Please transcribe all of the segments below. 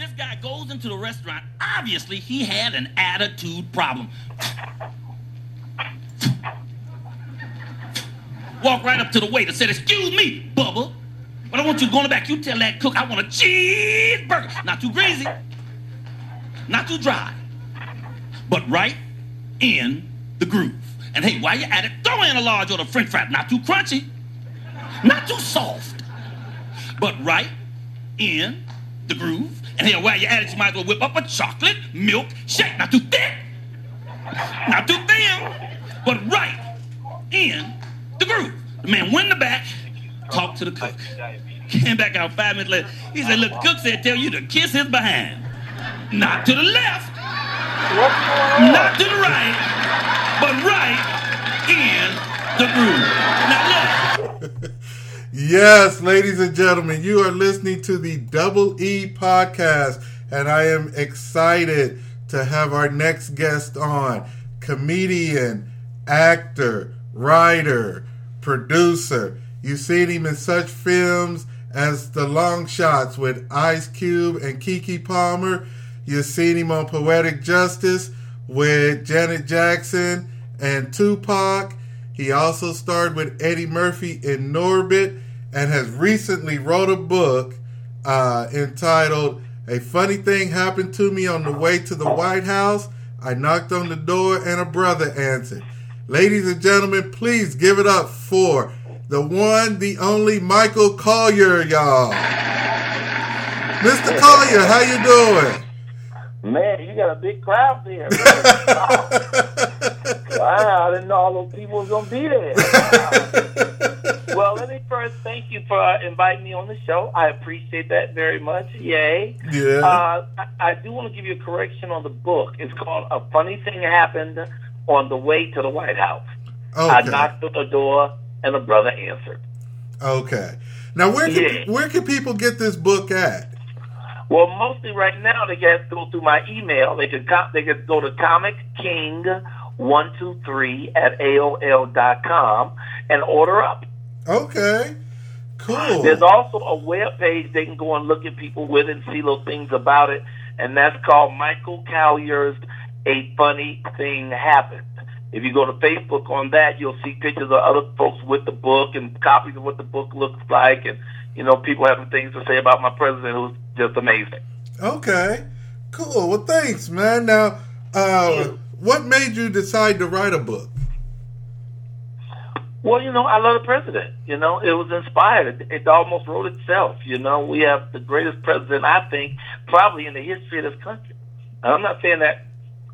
This guy goes into the restaurant. Obviously, he had an attitude problem. Walk right up to the waiter, said, Excuse me, Bubba. But I want you to go in the back. You tell that cook I want a cheeseburger. Not too greasy, not too dry, but right in the groove. And hey, while you're at it, throw in a large order of french fries. Not too crunchy, not too soft, but right in the groove. And hey, while you're at it, you might as well whip up a chocolate milk shake. Not too thick, not too thin, but right in the groove. The man went in the back, talked to the cook. Came back out five minutes later. He said, look, the cook said tell you to kiss his behind. Not to the left, not to the right, but right in the groove. Now look. Yes, ladies and gentlemen, you are listening to the Double E podcast, and I am excited to have our next guest on comedian, actor, writer, producer. You've seen him in such films as The Long Shots with Ice Cube and Keke Palmer. You've seen him on Poetic Justice with Janet Jackson and Tupac. He also starred with Eddie Murphy in Norbit and has recently wrote a book uh, entitled A Funny Thing Happened to Me on the Way to the White House. I knocked on the door and a brother answered. Ladies and gentlemen, please give it up for the one, the only Michael Colyar, y'all. Mr. Colyar, how you doing? Man, you got a big crowd there. wow, I didn't know all those people was gonna be there. Wow. well, let me first thank you for uh, inviting me on the show. I appreciate that very much. Yay! Yeah. Uh, I, I do want to give you a correction on the book. It's called "A Funny Thing Happened on the Way to the White House." Okay. I knocked on the door, and a brother answered. Okay. Now, where can, Yeah. where can people get this book at? Well, mostly right now they got to go through my email. They can they could go to Comic King one two three at AOL dot com and order up. Okay. Cool. There's also a web page they can go and look at people with and see little things about it, and that's called Michael Colyar's A Funny Thing Happened. If you go to Facebook on that, you'll see pictures of other folks with the book and copies of what the book looks like, and you know people having things to say about my president, who's just amazing. Okay. Cool. Well, thanks, man. Now, uh, what made you decide to write a book? Well, you know, I love the president. You know, it was inspired. It, it almost wrote itself. You know, we have the greatest president, I think, probably in the history of this country. And I'm not saying that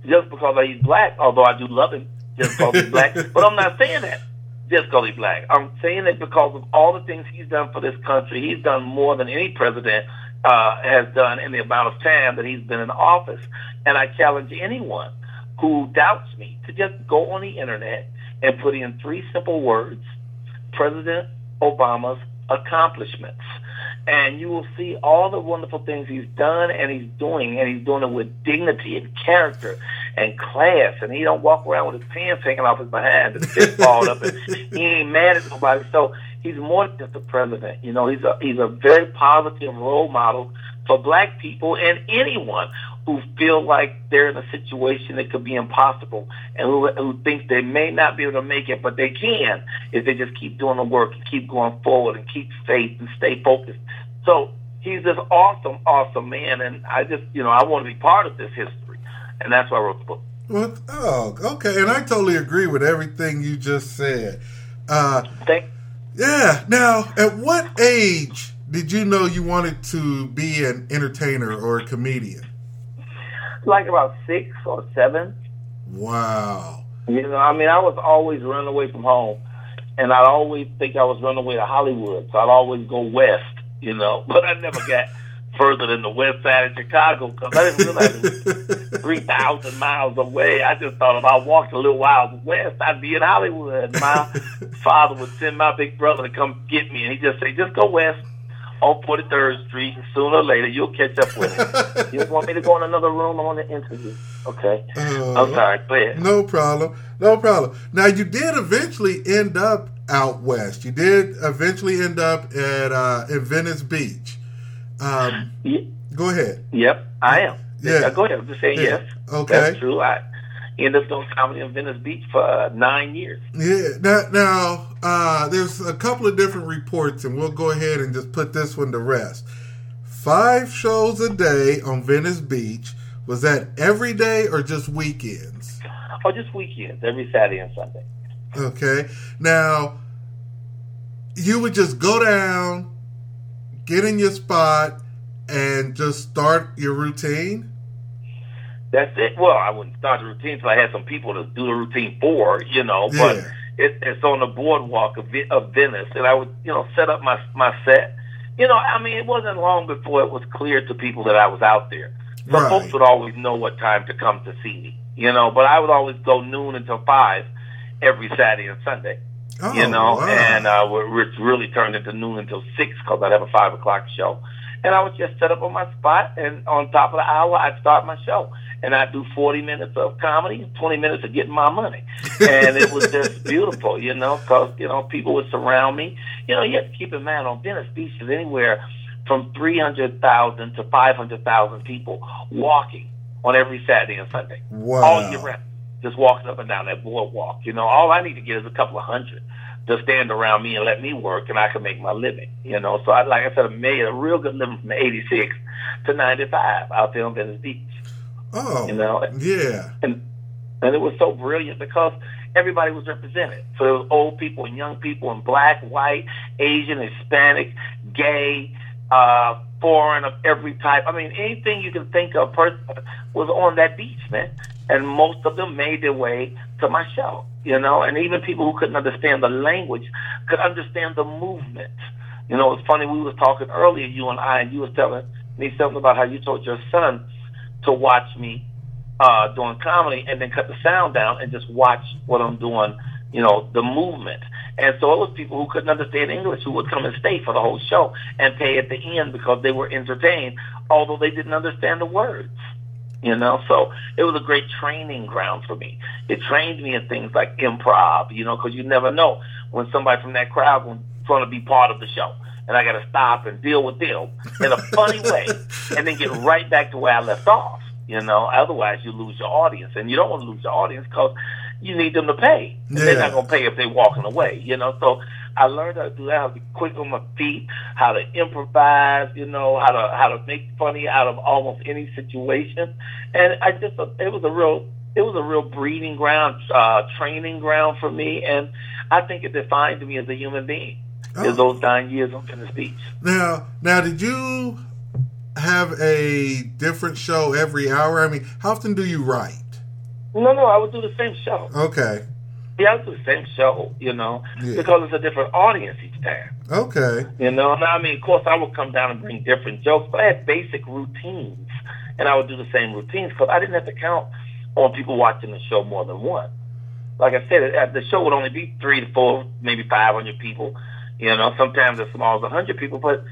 just because he's black, although I do love him just because he's black. But I'm not saying that just because he's black. I'm saying it because of all the things he's done for this country. He's done more than any president uh, has done in the amount of time that he's been in office. And I challenge anyone who doubts me to just go on the internet and put in three simple words President Obama's accomplishments. And you will see all the wonderful things he's done and he's doing, and he's doing it with dignity and character and class. And he don't walk around with his pants hanging off his behind and fist balled up, and he ain't mad at nobody. So he's more than just a president. You know, he's a he's a very positive role model for black people and anyone who feel like they're in a situation that could be impossible and who, who think they may not be able to make it, but they can if they just keep doing the work and keep going forward and keep faith and stay focused. So he's this awesome, awesome man, and I just, you know, I want to be part of this history, and that's why I wrote the book. Oh, okay. And I totally agree with everything you just said. Uh, Thank, yeah. Now, at what age did you know you wanted to be an entertainer or a comedian? like about six or seven. Wow. You know, I mean, I was always running away from home, and I'd always think I was running away to Hollywood, so I'd always go west, you know. But I never got further than the west side of Chicago because I didn't realize it was 3,000 miles away. I just thought if I walked a little while west, I'd be in Hollywood. My father would send my big brother to come get me, and he'd just say, just go west on 43rd Street, and sooner or later you'll catch up with him. you want me to go in another room? I want to interview. Okay. Uh, I'm sorry. Go ahead. No problem. No problem. Now, you did eventually end up out west. You did eventually end up at uh, in Venice Beach. Um, Ye- go ahead. Yep, I am. Yeah. Go ahead. I'm just saying Yeah. yes. Okay. That's true. I ended up doing comedy in Venice Beach for uh, nine years. Yeah. Now, now uh, there's a couple of different reports, and we'll go ahead and just put this one to rest. Five shows a day on Venice Beach. Was that every day or just weekends? Or just weekends, every Saturday and Sunday. Okay. Now, you would just go down, get in your spot, and just start your routine. That's it. Well, I wouldn't start the routine until I had some people to do the routine for, you know. But it, it's on the boardwalk of, of Venice, and I would, you know, set up my my set. You know, I mean, it wasn't long before it was clear to people that I was out there. So Right. folks would always know what time to come to see me, you know. But I would always go noon until five every Saturday and Sunday, Oh, you know. wow. And uh, which really turned into noon until six because I'd have a five o'clock show. And I would just set up on my spot, and on top of the hour, I'd start my show. And I'd do 40 minutes of comedy, 20 minutes of getting my money. And it was just beautiful, you know, because, you know, people would surround me. You know, you have to keep in mind, on Venice Beach is anywhere from 300,000 to 500,000 people walking on every Saturday and Sunday wow. all year round, just walking up and down that boardwalk. You know, all I need to get is a couple of hundred to stand around me and let me work, and I can make my living. You know, so I, like I said, I made a real good living from '86 to '95 out there on Venice Beach. Oh, You know, yeah. and and it was so brilliant because everybody was represented. So there was old people and young people and black, white, Asian, Hispanic, gay, uh, foreign of every type. I mean, anything you can think of person was on that beach, man. And most of them made their way to my show, you know, and even people who couldn't understand the language could understand the movement. You know, it's funny, we was talking earlier, you and I, and you was telling me something about how you told your son to watch me uh, doing comedy and then cut the sound down and just watch what I'm doing, you know, the movement. And so all those people who couldn't understand English who would come and stay for the whole show and pay at the end because they were entertained, although they didn't understand the words. You know, so it was a great training ground for me. It trained me in things like improv, you know, because you never know when somebody from that crowd was going to be part of the show. And I got to stop and deal with them in a funny way and then get right back to where I left off. You know, otherwise you lose your audience, and you don't want to lose your audience because you need them to pay. And They're not gonna pay if they're walking away. You know, so I learned how to do that, how to be quick on my feet, how to improvise. You know, how to how to make funny out of almost any situation, and I just it was a real it was a real breeding ground, uh, training ground for me, and I think it defined me as a human being. Oh. Is those nine years on Venice Beach. Now, now, did you have a different show every hour? I mean, how often do you write? No, no, I would do the same show. Okay, Yeah, I would do the same show, you know, Yeah. because it's a different audience each time. okay, You know, and I mean, of course, I would come down and bring different jokes, but I had basic routines, and I would do the same routines because I didn't have to count on people watching the show more than once. Like I said, uh, the show would only be three to four, maybe five hundred people. You know, sometimes as small as hundred people, but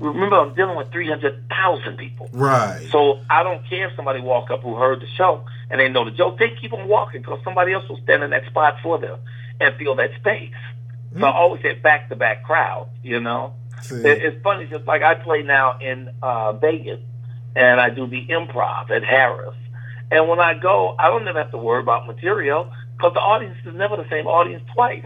remember, I'm dealing with three hundred thousand people. right. So I don't care if somebody walk up who heard the show and they know the joke. They keep on walking because somebody else will stand in that spot for them and fill that space. So I always had back to back crowds. You know, it, it's funny. Just like I play now in uh, Vegas and I do the improv at Harrah's. And when I go, I don't ever have to worry about material because the audience is never the same audience twice.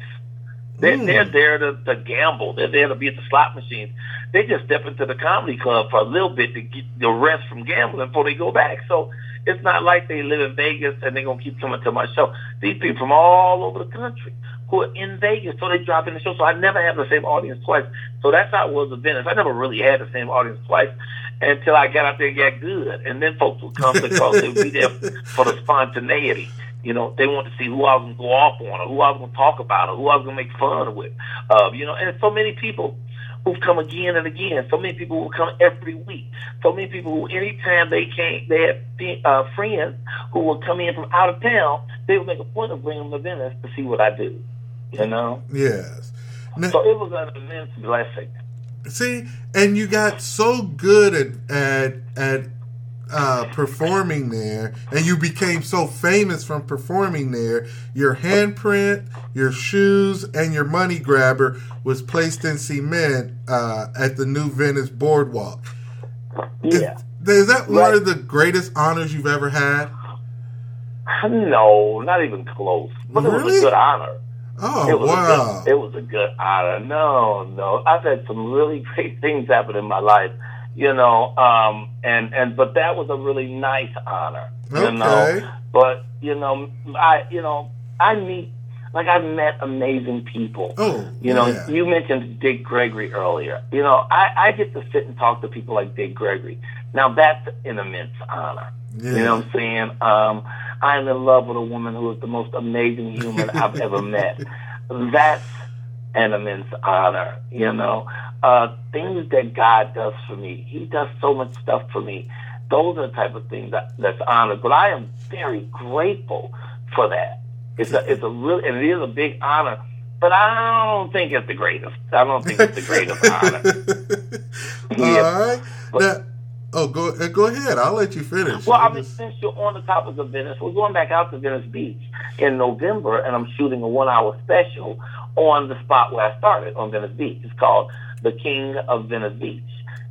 They're, Mm. they're there to, to gamble. They're there to be at the slot machines. They just step into the comedy club for a little bit to get the rest from gambling before they go back. So it's not like they live in Vegas and they're going to keep coming to my show. These people from all over the country who are in Vegas, so they drop in the show. So I never have the same audience twice. So that's how it was with Venice. I never really had the same audience twice until I got out there and got good. And then folks would come because they would be there for the spontaneity. You know, they want to see who I was going to go off on or who I was going to talk about or who I was going to make fun with. Uh, you know, and so many people who've come again and again. So many people who come every week. So many people who, anytime they came, they had uh, friends who would come in from out of town. They would make a point of bringing them to Venice to see what I do. You know, yes. Now, so it was an immense blessing. See, and you got so good at at at uh, performing there, and you became so famous from performing there. Your handprint, your shoes, and your money grabber was placed in cement uh, at the New Venice Boardwalk. Yeah. Is, is that one Right. of the greatest honors you've ever had? No, not even close. But it was a good honor. Oh it was wow! A good, it was a good honor. No, no. I've had some really great things happen in my life, you know. Um, and and but that was a really nice honor, you Okay. know. But you know, I you know I meet like I've met amazing people. oh, You know, yeah. you mentioned Dick Gregory earlier. You know, I, I get to sit and talk to people like Dick Gregory. Now that's an immense honor. yeah. You know what I'm saying? Um, I'm in love with a woman who is the most amazing human I've ever met. That's an immense honor, you know. Uh, things that God does for me. He does so much stuff for me. Those are the type of things that, that's honored. But I am very grateful for that. It's a, it's a really, and it is a big honor. But I don't think it's the greatest. I don't think it's the greatest honor. All Yeah. right. Now, oh, go uh, go ahead. I'll let you finish. Well, I mean, since you're on the topic of Venice, we're going back out to Venice Beach in November, and I'm shooting a one-hour special on the spot where I started on Venice Beach. It's called The King of Venice Beach,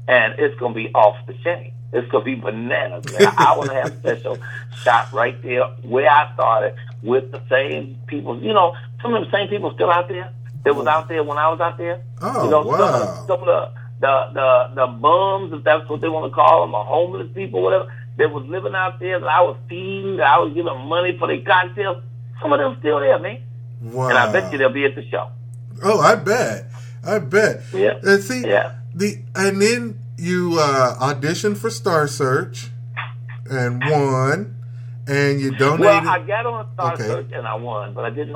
and it's going to be off the chain. It's going to be bananas, man. An hour and a half special shot right there where I started with the same people. You know, some of the same people still out there that was out there when I was out there. Oh, you know, wow. some of, some of the, the the the bums, if that's what they want to call them, or homeless people, whatever, that was living out there that I was feeding, that I was giving money for their cocktails. Some of them still there, man. wow. And I bet you they'll be at the show. Oh, I bet. I bet. Yeah. And see, Yeah. the and then you uh, auditioned for Star Search and won, and you donated. Well, I got on Star Okay. Search and I won, but I didn't.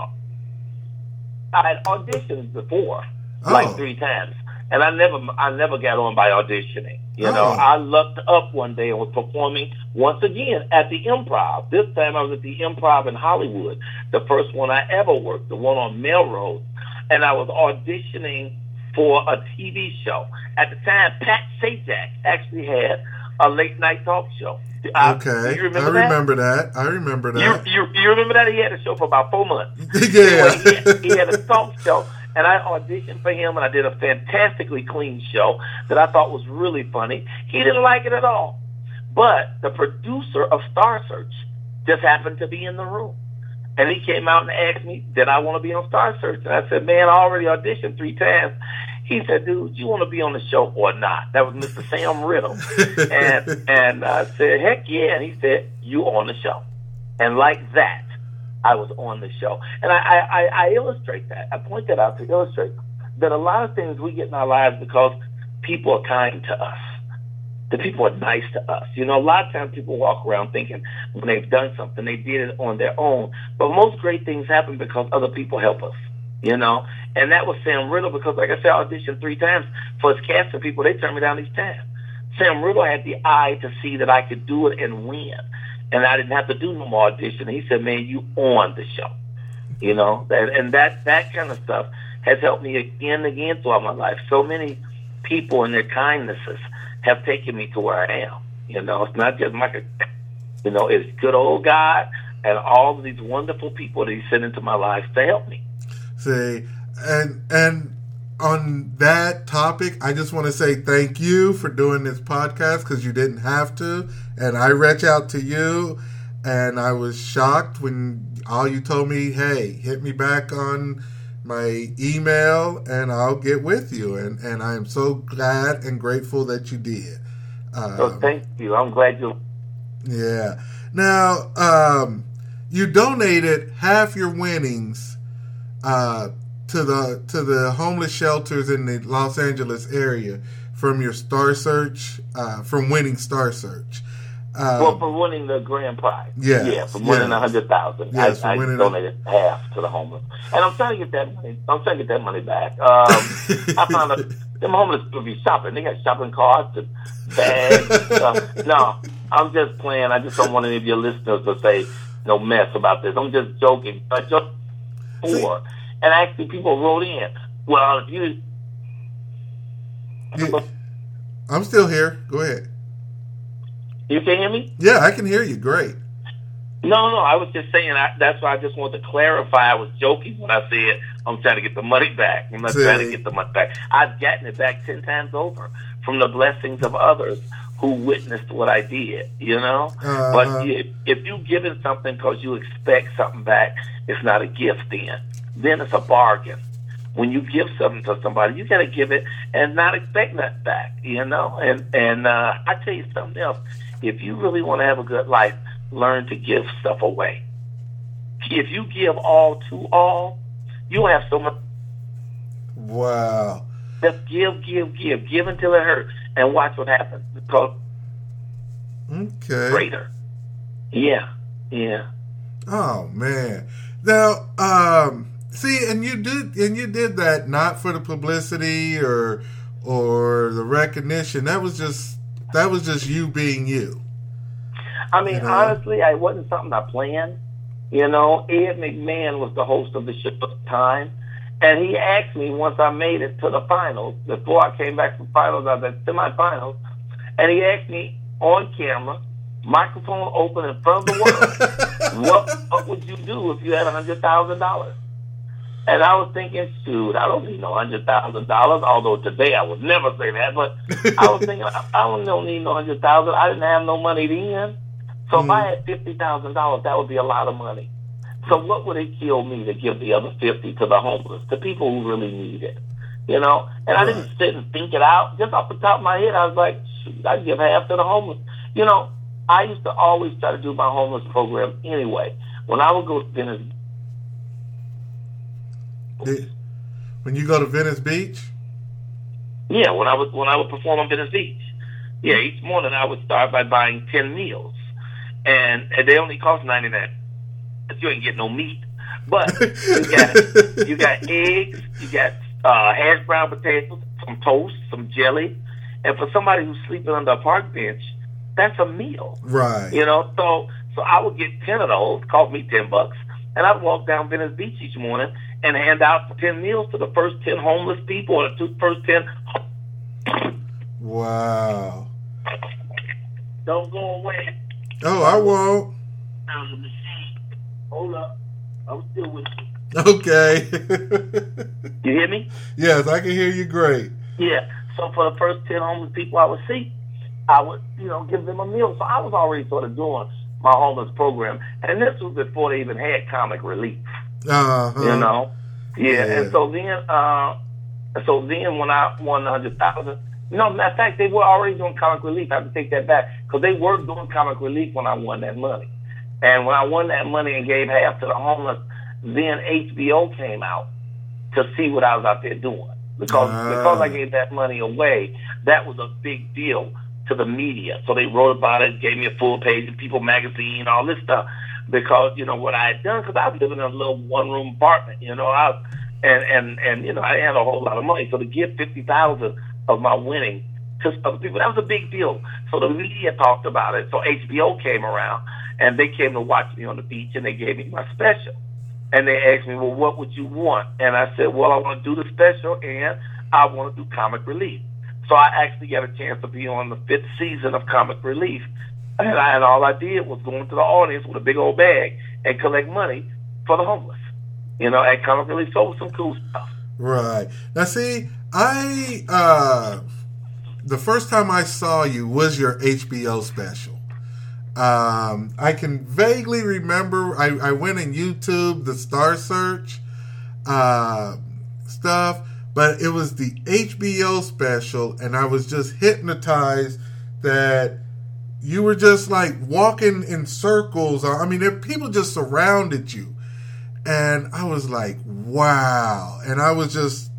I had auditioned before, Oh. like three times, and I never, I never got on by auditioning. You know, Oh. I looked up one day and was performing once again at the Improv. This time I was at the Improv in Hollywood, the first one I ever worked, the one on Melrose, and I was auditioning for a TV show. At the time, Pat Sajak actually had a late night talk show. Uh, okay, you remember I remember that. I remember You, that. you, you remember that he had a show for about four months. yeah. Anyway, he, had, he had a talk show, and I auditioned for him, and I did a fantastically clean show that I thought was really funny. He didn't like it at all, but the producer of Star Search just happened to be in the room, and he came out and asked me, "Did I want to be on Star Search?" And I said, "Man, I already auditioned three times." He said, "Dude, you want to be on the show or not?" That was Mr. Sam Riddle, and and I said, "Heck yeah!" And he said, "You on the show," and like that. I was on the show. And I, I, I, I illustrate that. I point that out to illustrate that a lot of things we get in our lives because people are kind to us. The people are nice to us. You know, a lot of times people walk around thinking when they've done something, they did it on their own. But most great things happen because other people help us. You know, and that was Sam Riddle because, like I said, I auditioned three times for his casting people. They turned me down each time. Sam Riddle had the eye to see that I could do it and win and I didn't have to do no more audition. He said, "Man, you on the show," you know, and, and that that kind of stuff has helped me again and again throughout my life. So many people and their kindnesses have taken me to where I am. You know, it's not just Michael. You know, it's good old God and all these wonderful people that He sent into my life to help me. See, and and on that topic, I just want to say thank you for doing this podcast because you didn't have to, and I reached out to you, and I was shocked when all you told me, "Hey, hit me back on my email, and I'll get with you," and and I am so glad and grateful that you did. Um, thank you. I'm glad you. yeah. Now, um, you donated half your winnings uh, to the to the homeless shelters in the Los Angeles area from your Star Search, uh, from winning Star Search. Um, Well, for winning the grand prize. Yes, Yeah, for winning yes. a hundred thousand. Yes, I, I winning a- donated half to the homeless, and I'm trying to get that money. I'm trying to get that money back. Um, I found out them homeless people be shopping. They got shopping carts and bags. And stuff. No, I'm just playing. I just don't want any of your listeners to say no mess about this. I'm just joking. I just for, and actually people wrote in. Well, if you Yeah. I'm still here. Go ahead. You can hear me. Yeah, I can hear you. Great. No, no, I was just saying. I, that's why I just wanted to clarify. I was joking when I said I'm trying to get the money back. I'm not See. trying to get the money back. I've gotten it back ten times over from the blessings of others who witnessed what I did, you know. Uh-huh. But if, if you give it something because you expect something back, it's not a gift. Then, then it's a bargain. When you give something to somebody, you got to give it and not expect that back, you know. And and uh, I tell you something else. If you really want to have a good life, learn to give stuff away. If you give all to all, you'll have so much. Wow. Just give, give, give, give until it hurts, and watch what happens. Because Okay. greater. Yeah, yeah. Oh man. Now, um, see, and you did, and you did that not for the publicity or or the recognition. That was just that was just you being you. I mean, You know? honestly, it wasn't something I planned. You know, Ed McMahon was the host of the show at the time, and he asked me once I made it to the finals. Before I came back from finals, I was at semifinals, and he asked me on camera, microphone open in front of the world, what, what would you do if you had a hundred thousand dollars? And I was thinking, shoot, I don't need no hundred thousand dollars. Although today I would never say that, but I was thinking, I, I don't need no hundred thousand. I didn't have no money then. So if I mm. had fifty thousand dollars, that would be a lot of money. So what would it kill me to give the other fifty to the homeless, to people who really need it? You know? And I didn't sit and think it out. Just off the top of my head, I was like, shoot, I'd give half to the homeless. You know, I used to always try to do my homeless program anyway. When I would go to Venice Did- when you go to Venice Beach. Yeah, when I was when I would perform on Venice Beach. Yeah, each morning I would start by buying ten meals, and, and they only cost ninety nine. You ain't getting no meat, but you got you got eggs, you got uh, hash brown potatoes, some toast, some jelly, and for somebody who's sleeping under a park bench, that's a meal. Right. You know, so so I would get ten of those, cost me ten bucks, and I'd walk down Venice Beach each morning and hand out ten meals to the first ten homeless people or the two, first ten. Wow. Don't go away. Oh, I won't. There's a machine. Hold up, I'm still with you. Okay. You hear me? yes, I can hear you great. Yeah. So for the first ten homeless people I would see, I would, you know, give them a meal. So I was already sort of doing my homeless program, and this was before they even had comic relief. Uh huh. you know. Yeah, Yeah. and so then, uh, so then when I won the hundred thousand, you know, matter of fact, they were already doing comic relief. I have to take that back because they were doing comic relief when I won that money. And when I won that money and gave half to the homeless, then HBO came out to see what I was out there doing because Ah. because I gave that money away, that was a big deal to the media. So they wrote about it, gave me a full page in People magazine, all this stuff because you know what I had done because I was living in a little one room apartment, you know, I and and and you know I had a whole lot of money, so to give fifty thousand of my winning to other people that was a big deal. So the media talked about it. So HBO came around and they came to watch me on the beach and they gave me my special. And they asked me, well, what would you want? And I said, well, I want to do the special and I want to do comic relief. So I actually got a chance to be on the fifth season of comic relief. And, I, and all I did was go into the audience with a big old bag and collect money for the homeless. You know, at comic relief. So it was some cool stuff. Right. Now, see, I uh, the first time I saw you was your HBO special. Um, I can vaguely remember. I, I went in YouTube the Star Search uh, stuff, but it was the HBO special, and I was just hypnotized that you were just like walking in circles. I mean, there, people just surrounded you and I was like, wow. And I was just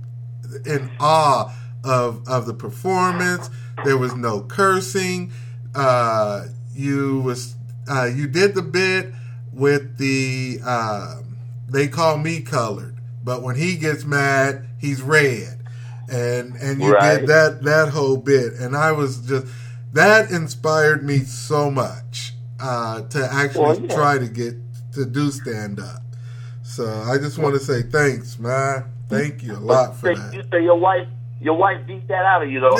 in awe of of the performance. There was no cursing. Uh, you was uh, you did the bit with the uh, they call me colored, but when he gets mad, he's red. And and you Right. did that that whole bit, and I was just that inspired me so much uh, to actually Well, yeah. try to get to do stand up. So I just want to say thanks, man. Thank you a lot for Say- You say your wife, your wife beat that out of you, though.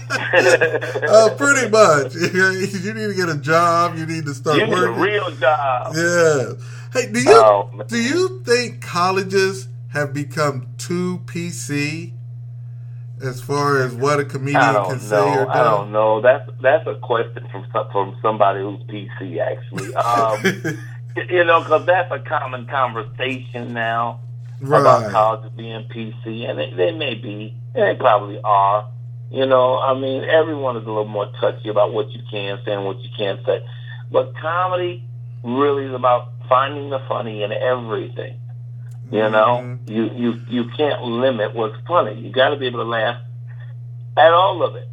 uh, pretty much. you need to get a job. You need to start you need a real job. yeah. Hey, do you Oh, do you think colleges have become too PC? as far as what a comedian can know. say or do? I don't know. That's that's a question from from somebody who's PC actually. Um, you know, because that's a common conversation now about right. colleges being PC, and they, they may be, and they probably are. You know, I mean, everyone is a little more touchy about what you can say and what you can't say, but comedy really is about finding the funny in everything. You know, Mhm. you you you can't limit what's funny. You got to be able to laugh at all of it.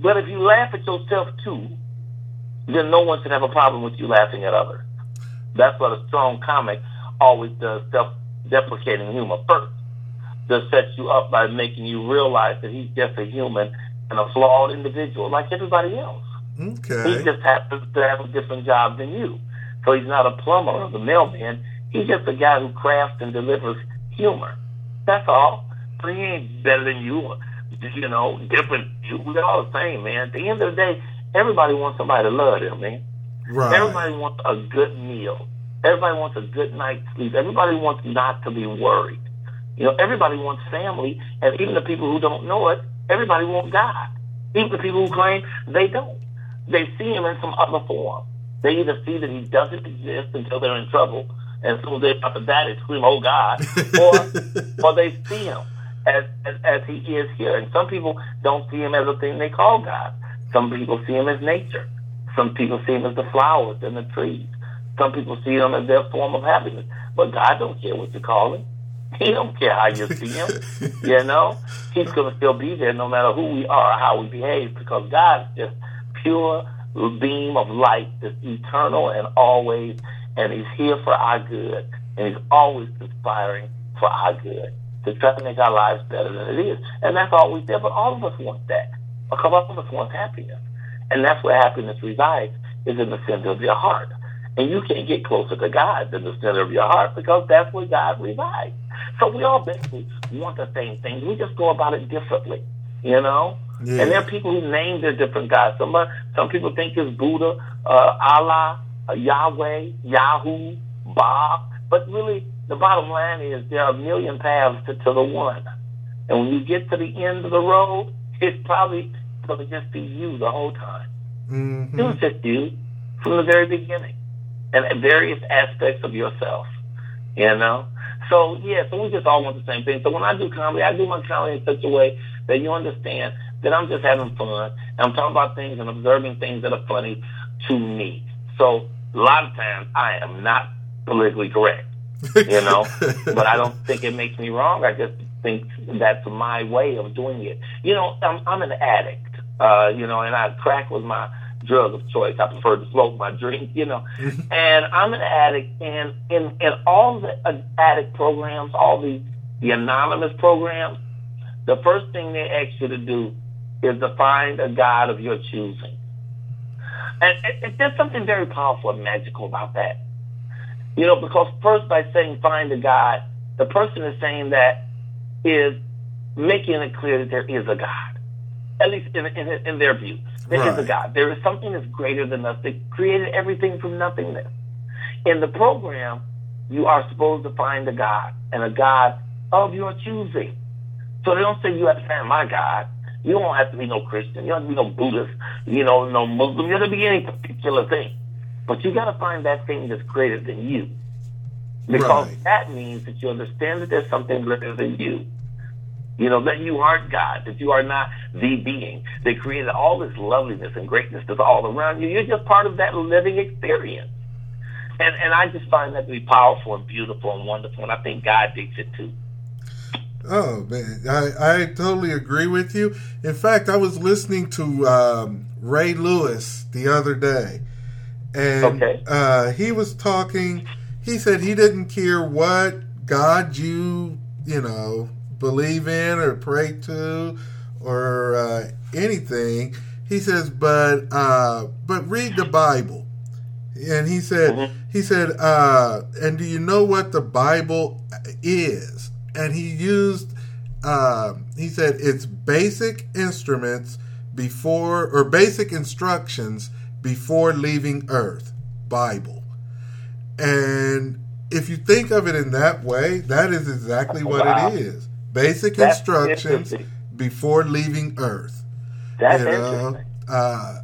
But if you laugh at yourself too, then no one should have a problem with you laughing at others. That's what a strong comic always does: self-deprecating humor first, to set you up by making you realize that he's just a human and a flawed individual like everybody else. Okay. He just happens to have a different job than you. So he's not a plumber or the mailman. He's just a guy who crafts and delivers humor. That's all. But he ain't better than you or, you know, different. We're all the same, man. At the end of the day, everybody wants somebody to love them, man. Right. Everybody wants a good meal. Everybody wants a good night's sleep. Everybody wants not to be worried. You know, everybody wants family, and even the people who don't know it, everybody wants God. Even the people who claim they don't. They see him in some other form. They either see that he doesn't exist until they're in trouble, and so they after that they scream, "Oh God," or or they see him as, as as he is here. And some people don't see him as a thing they call God. Some people see him as nature. Some people see him as the flowers and the trees. Some people see him as their form of happiness. But God don't care what you call him. He don't care how you see him. You know, he's going to still be there no matter who we are or how we behave because God is just pure beam of light that's eternal and always, and he's here for our good, and he's always conspiring for our good to try to make our lives better than it is. And that's always there, but all of us want that because all of us want happiness. And that's where happiness resides, is in the center of your heart. And you can't get closer to God than the center of your heart because that's where God resides. So we all basically want the same things. We just go about it differently, you know? Yeah. And there are people who name their different gods. Some some people think it's Buddha, uh, Allah, Yahweh, Yahoo, Bob. But really, the bottom line is there are a million paths to, to the one. And when you get to the end of the road, it's probably going to just be you the whole time. Mhm. It was just you from the very beginning, and various aspects of yourself. You know. So yeah, so we just all want the same thing. So when I do comedy, I do my comedy in such a way that you understand that I'm just having fun. And I'm talking about things and observing things that are funny to me. So a lot of times I am not politically correct, you know, but I don't think it makes me wrong. I just think that's my way of doing it. You know, I'm, I'm an addict, uh, you know, and I crack was my drug of choice. I prefer to smoke my drink, you know, and I'm an addict. And in in all the uh, addict programs, all the the anonymous programs, the first thing they ask you to do is to find a God of your choosing. And, and, and there's something very powerful and magical about that. You know, because first by saying find a God, the person is saying that is making it clear that there is a God, at least in, in, in their view. There is a God. There is something that's greater than us that created everything from nothingness. In the program, you are supposed to find a God and a God of your choosing. So they don't say you have to find my God. You don't have to be no Christian. You don't have to be no Buddhist. You know, no Muslim. You don't have to be any particular thing. But you got to find that thing that's greater than you. Because Right. that means that you understand that there's something greater than you. You know, that you aren't God, that you are not the being that created all this loveliness and greatness that's all around you. You're just part of that living experience. And and I just find that to be powerful and beautiful and wonderful, and I think God digs it too. Oh man, I, I totally agree with you. In fact, I was listening to um, Ray Lewis the other day, and Okay. uh, he was talking. He said he didn't care what God you you know believe in or pray to or uh, anything. He says, but uh, but read the Bible. And he said, Mhm. he said, uh, and do you know what the Bible is? And he used, uh, he said, it's basic instruments before, or basic instructions before leaving Earth. Bible. And if you think of it in that way, that is exactly what Wow. it is. Basic That's instructions before leaving Earth. That's you know, interesting. uh,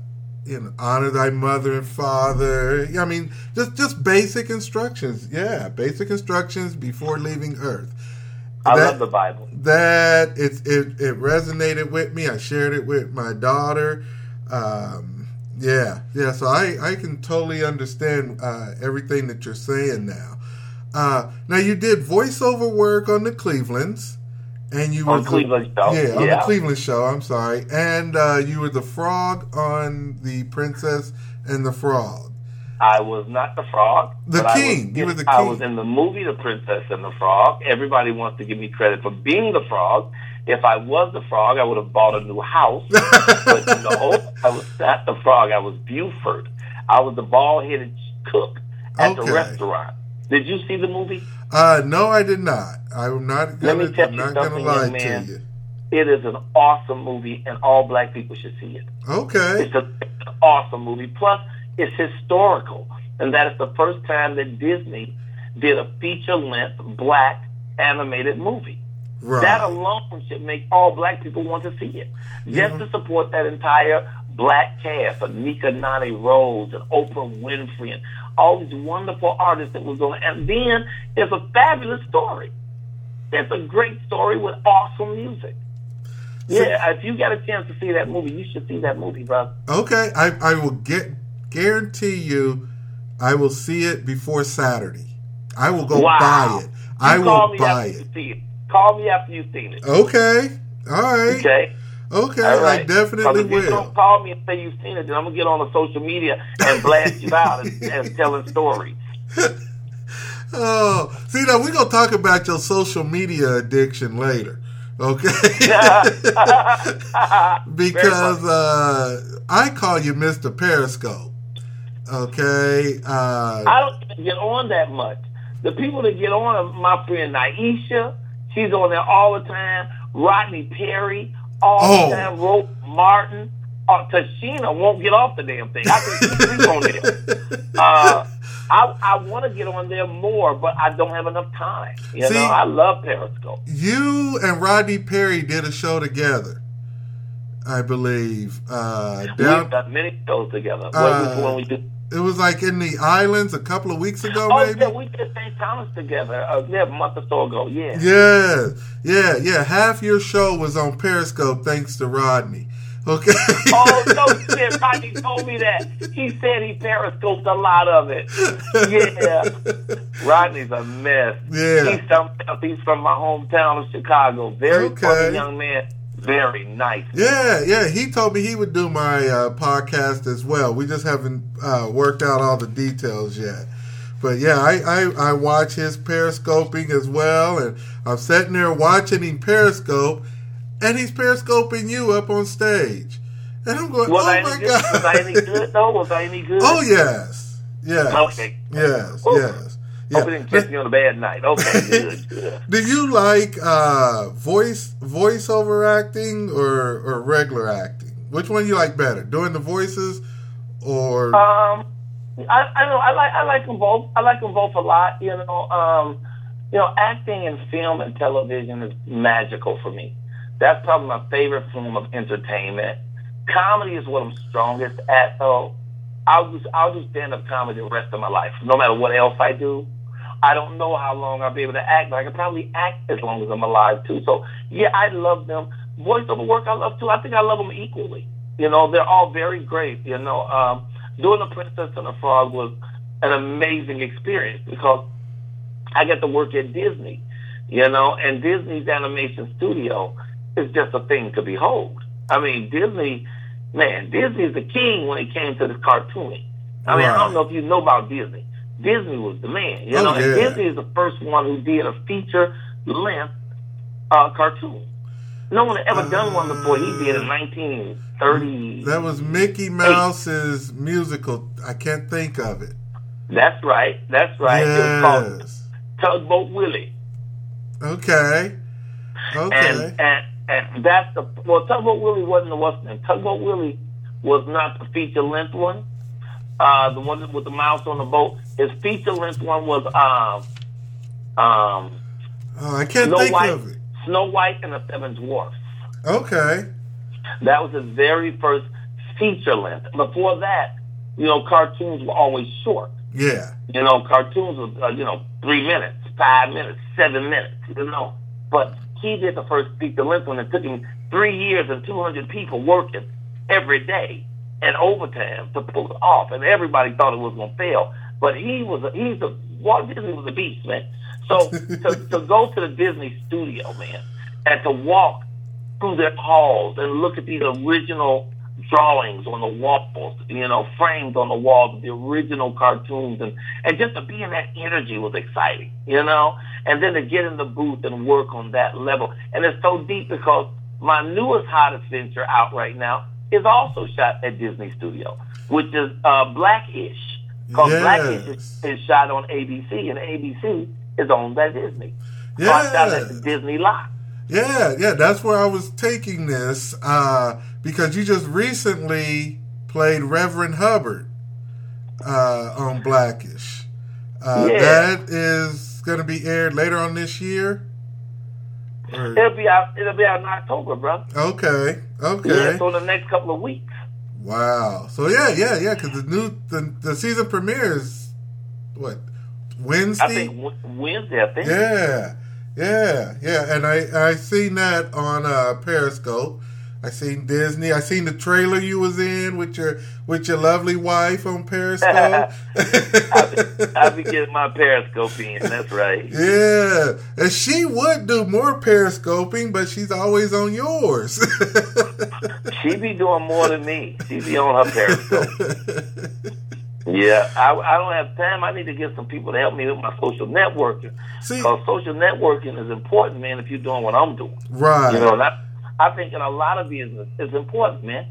you know, honor thy mother and father. I mean, just just basic instructions. Yeah, basic instructions before leaving Earth. I That- love the Bible. that it, it it resonated with me. I shared it with my daughter. Um, yeah, yeah. So I I can totally understand uh, everything that you're saying now. Uh, now you did voiceover work on the Clevelands, and you On were the- Cleveland show, Yeah, on the. Cleveland show. I'm sorry, and uh, you were the frog on the Princess and the Frog. I was not the frog. The but I king. was You were the I king. was in the movie The Princess and the Frog. Everybody wants to give me credit for being the frog. If I was the frog, I would have bought a new house. but no, I was not the frog. I was Buford. I was the bald-headed cook at Okay. the restaurant. Did you see the movie? Uh, no, I did not. I'm not Let me gonna. tell I'm you not gonna something, lie young to man. you. It is an awesome movie, and all black people should see it. Okay. It's, a, it's an awesome movie. Plus, it's historical, and that is the first time that Disney did a feature-length black animated movie. Right. That alone should make all black people want to see it. Just to support that entire black cast of Anika Noni Rose and Oprah Winfrey and all these wonderful artists that were going and then it's a fabulous story. It's a great story with awesome music. Yeah, if you got a chance to see that movie, you should see that movie, bro. Okay, I, I will get guarantee you, I will see it before Saturday. I will go Wow. buy it. I You call will buy it. You it. Call me after you've seen it. Okay, all right, okay, Okay? All right. I definitely if you will. don't call me and say you've seen it, then I'm gonna get on the social media and blast you out and, and telling stories. Oh, see now we're gonna talk about your social media addiction later, okay? because uh, I call you Mr. Periscope. Okay, uh, I don't get on that much. The people that get on are my friend Naisha. She's on there all the time. Rodney Perry, all Oh. the time. Rope Martin. Uh, Tashina won't get off the damn thing. I can sleep on there. Uh, I, I want to get on there more, but I don't have enough time. You See- know, I love Periscope. you and Rodney Perry did a show together, I believe. Uh, down, We've done many shows together. Uh, What- which one we did? it was like in the islands a couple of weeks ago, Oh, maybe. yeah, we did St. Thomas together. Uh, yeah, a month or so ago. Yeah. Yeah, yeah, yeah. Half your show was on Periscope thanks to Rodney. Okay. Oh no shit! Rodney told me that. He said he periscoped a lot of it. Yeah, Rodney's a mess. Yeah. he's else. He's from my hometown of Chicago. Very Okay. funny young man. Very nice. Yeah, yeah. He told me he would do my uh, podcast as well. We just haven't uh, worked out all the details yet. But yeah, I, I, I watch his periscoping as well, and I'm sitting there watching him periscope, and he's periscoping you up on stage, and I'm going, Was oh I my good? god! Was I any good though? Was I any good? Oh yes, yes, Okay. yes, yes. Hope it didn't catch me on a bad night. Okay, good, good. Do you like uh, voice voiceover acting or or regular acting? Which one you like better, doing the voices or? Um, I, I know I like I like them both. I like them both a lot. You know, um, you know, acting in film and television is magical for me. That's probably my favorite form of entertainment. Comedy is what I'm strongest at, though. I'll just I'll do stand up comedy the rest of my life, no matter what else I do. I don't know how long I'll be able to act, but I can probably act as long as I'm alive too. So yeah, I love them. Voiceover work I love too. I think I love them equally. You know, they're all very great. You know, um, doing the Princess and the Frog was an amazing experience because I get to work at Disney. You know, and Disney's animation studio is just a thing to behold. I mean, Disney, man, Disney's the king when it came to the cartooning. I mean, I don't know if you know about Disney. Disney was the man, you Oh, know, and yeah. Disney is the first one who did a feature length uh, cartoon. No one had ever done one before. He did in 1930. That was Mickey Mouse's musical. I can't think of it. That's right. That's right. It was called Yes. Tugboat Willie. Okay. Okay. And, and and that's the well, Tugboat Willie wasn't the what's name. Tugboat Willie was not the feature length one. Uh, the one with the mouse on the boat. His feature length one was um um Oh, I can't Snow think White, of it. Snow White and the Seven Dwarfs. Okay. That was his very first feature length. Before that, you know, cartoons were always short. Yeah. You know, cartoons were, uh, you know, three minutes, five minutes, seven minutes, you know. But he did the first feature length one. It took him three years and 200 people working every day and overtime to pull it off. And everybody thought it was going to fail. But he was, a, he's a, Walt Disney was a beast, man. So to, to go to the Disney studio, man, and to walk through their halls and look at these original drawings on the walls, you know, framed on the walls, the original cartoons, and and just to be in that energy was exciting, you know. And then to get in the booth and work on that level, and it's so deep because my newest hottest venture out right now is also shot at Disney Studio, which is uh, Black-ish. Because Yes. Black-ish is, is shot on ABC, and ABC is owned by Disney. So I shot at the Disney lot. Yeah, yeah, that's where I was taking this uh, because you just recently played Reverend Hubbard uh, on Black-ish. Uh, Yeah. That is going to be aired later on this year. Or- It'll be out. It'll be out in October, bro. okay, okay, Yeah, so in the next couple of weeks. Wow. So yeah, yeah, yeah, because the new the, the season premieres what Wednesday. I think Wed- Wednesday. I think. Yeah, yeah, yeah. And I I seen that on uh, Periscope. I seen Disney. I seen the trailer you was in with your with your lovely wife on Periscope. I be, be getting my Periscoping. That's right. yeah, and she would do more periscoping, but she's always on yours. She be doing more than me. She be on her periscope. Yeah, I, I don't have time. I need to get some people to help me with my social networking. Because social networking is important, man. If you're doing what I'm doing, right? you know, and I, I think in a lot of business, it's important, man.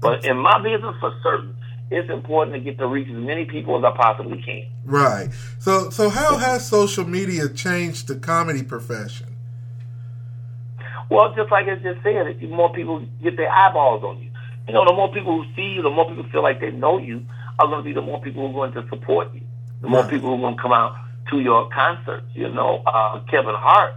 But in my business, for certain, it's important to get to reach as many people as I possibly can. Right. So, so how has social media changed the comedy profession? Well, just like I just said, more people get their eyeballs on you, you know, the more people who see you, the more people feel like they know you, are going to be the more people who are going to support you. The more Right. people who are going to come out to your concerts. You know, uh, Kevin Hart,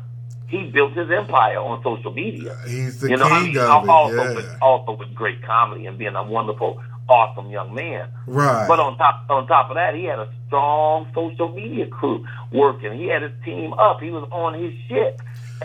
he built his empire on social media. He's the you know, I king mean, of also it. with Yeah. also with great comedy and being a wonderful, awesome young man. Right. But on top on top of that, he had a strong social media crew working. He had his team up. He was on his shit.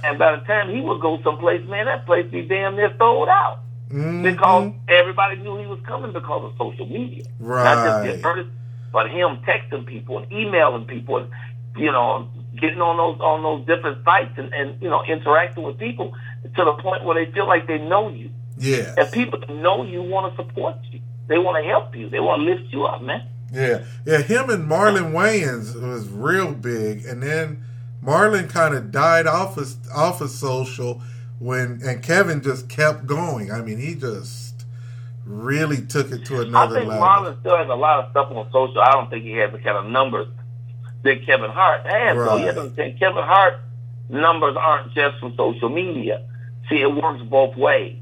And by the time he would go someplace, man, that place be damn near sold out Mhm. because everybody knew he was coming because of social media. Right. Not just his artist, but him texting people and emailing people and you know getting on those on those different sites and, and you know interacting with people to the point where they feel like they know you. Yeah. And people know you want to support you. They want to help you. They want to lift you up, man. Yeah, yeah. Him and Marlon Wayans was real big, and then Marlon kind of died off of off of social when, and Kevin just kept going. I mean, he just really took it to another level. I think level. Marlon still has a lot of stuff on social. I don't think he has the kind of numbers that Kevin Hart has. So you understand, Kevin Hart numbers aren't just from social media. See, it works both ways.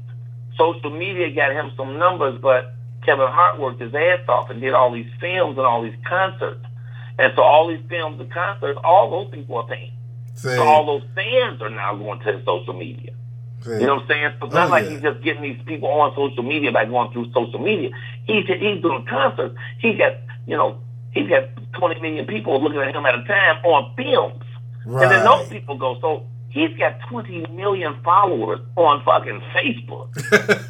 Social media got him some numbers, but Kevin Hart worked his ass off and did all these films and all these concerts. And so all these films and concerts, all those people are paying. See, So all those fans are now going to his social media. see. You know what I'm saying? So it's not Oh, like yeah. he's just getting these people on social media by going through social media. He's he's doing concerts. He's got you know he's got 20 million people looking at him at a time on films, and then those people go. So he's got 20 million followers on fucking Facebook.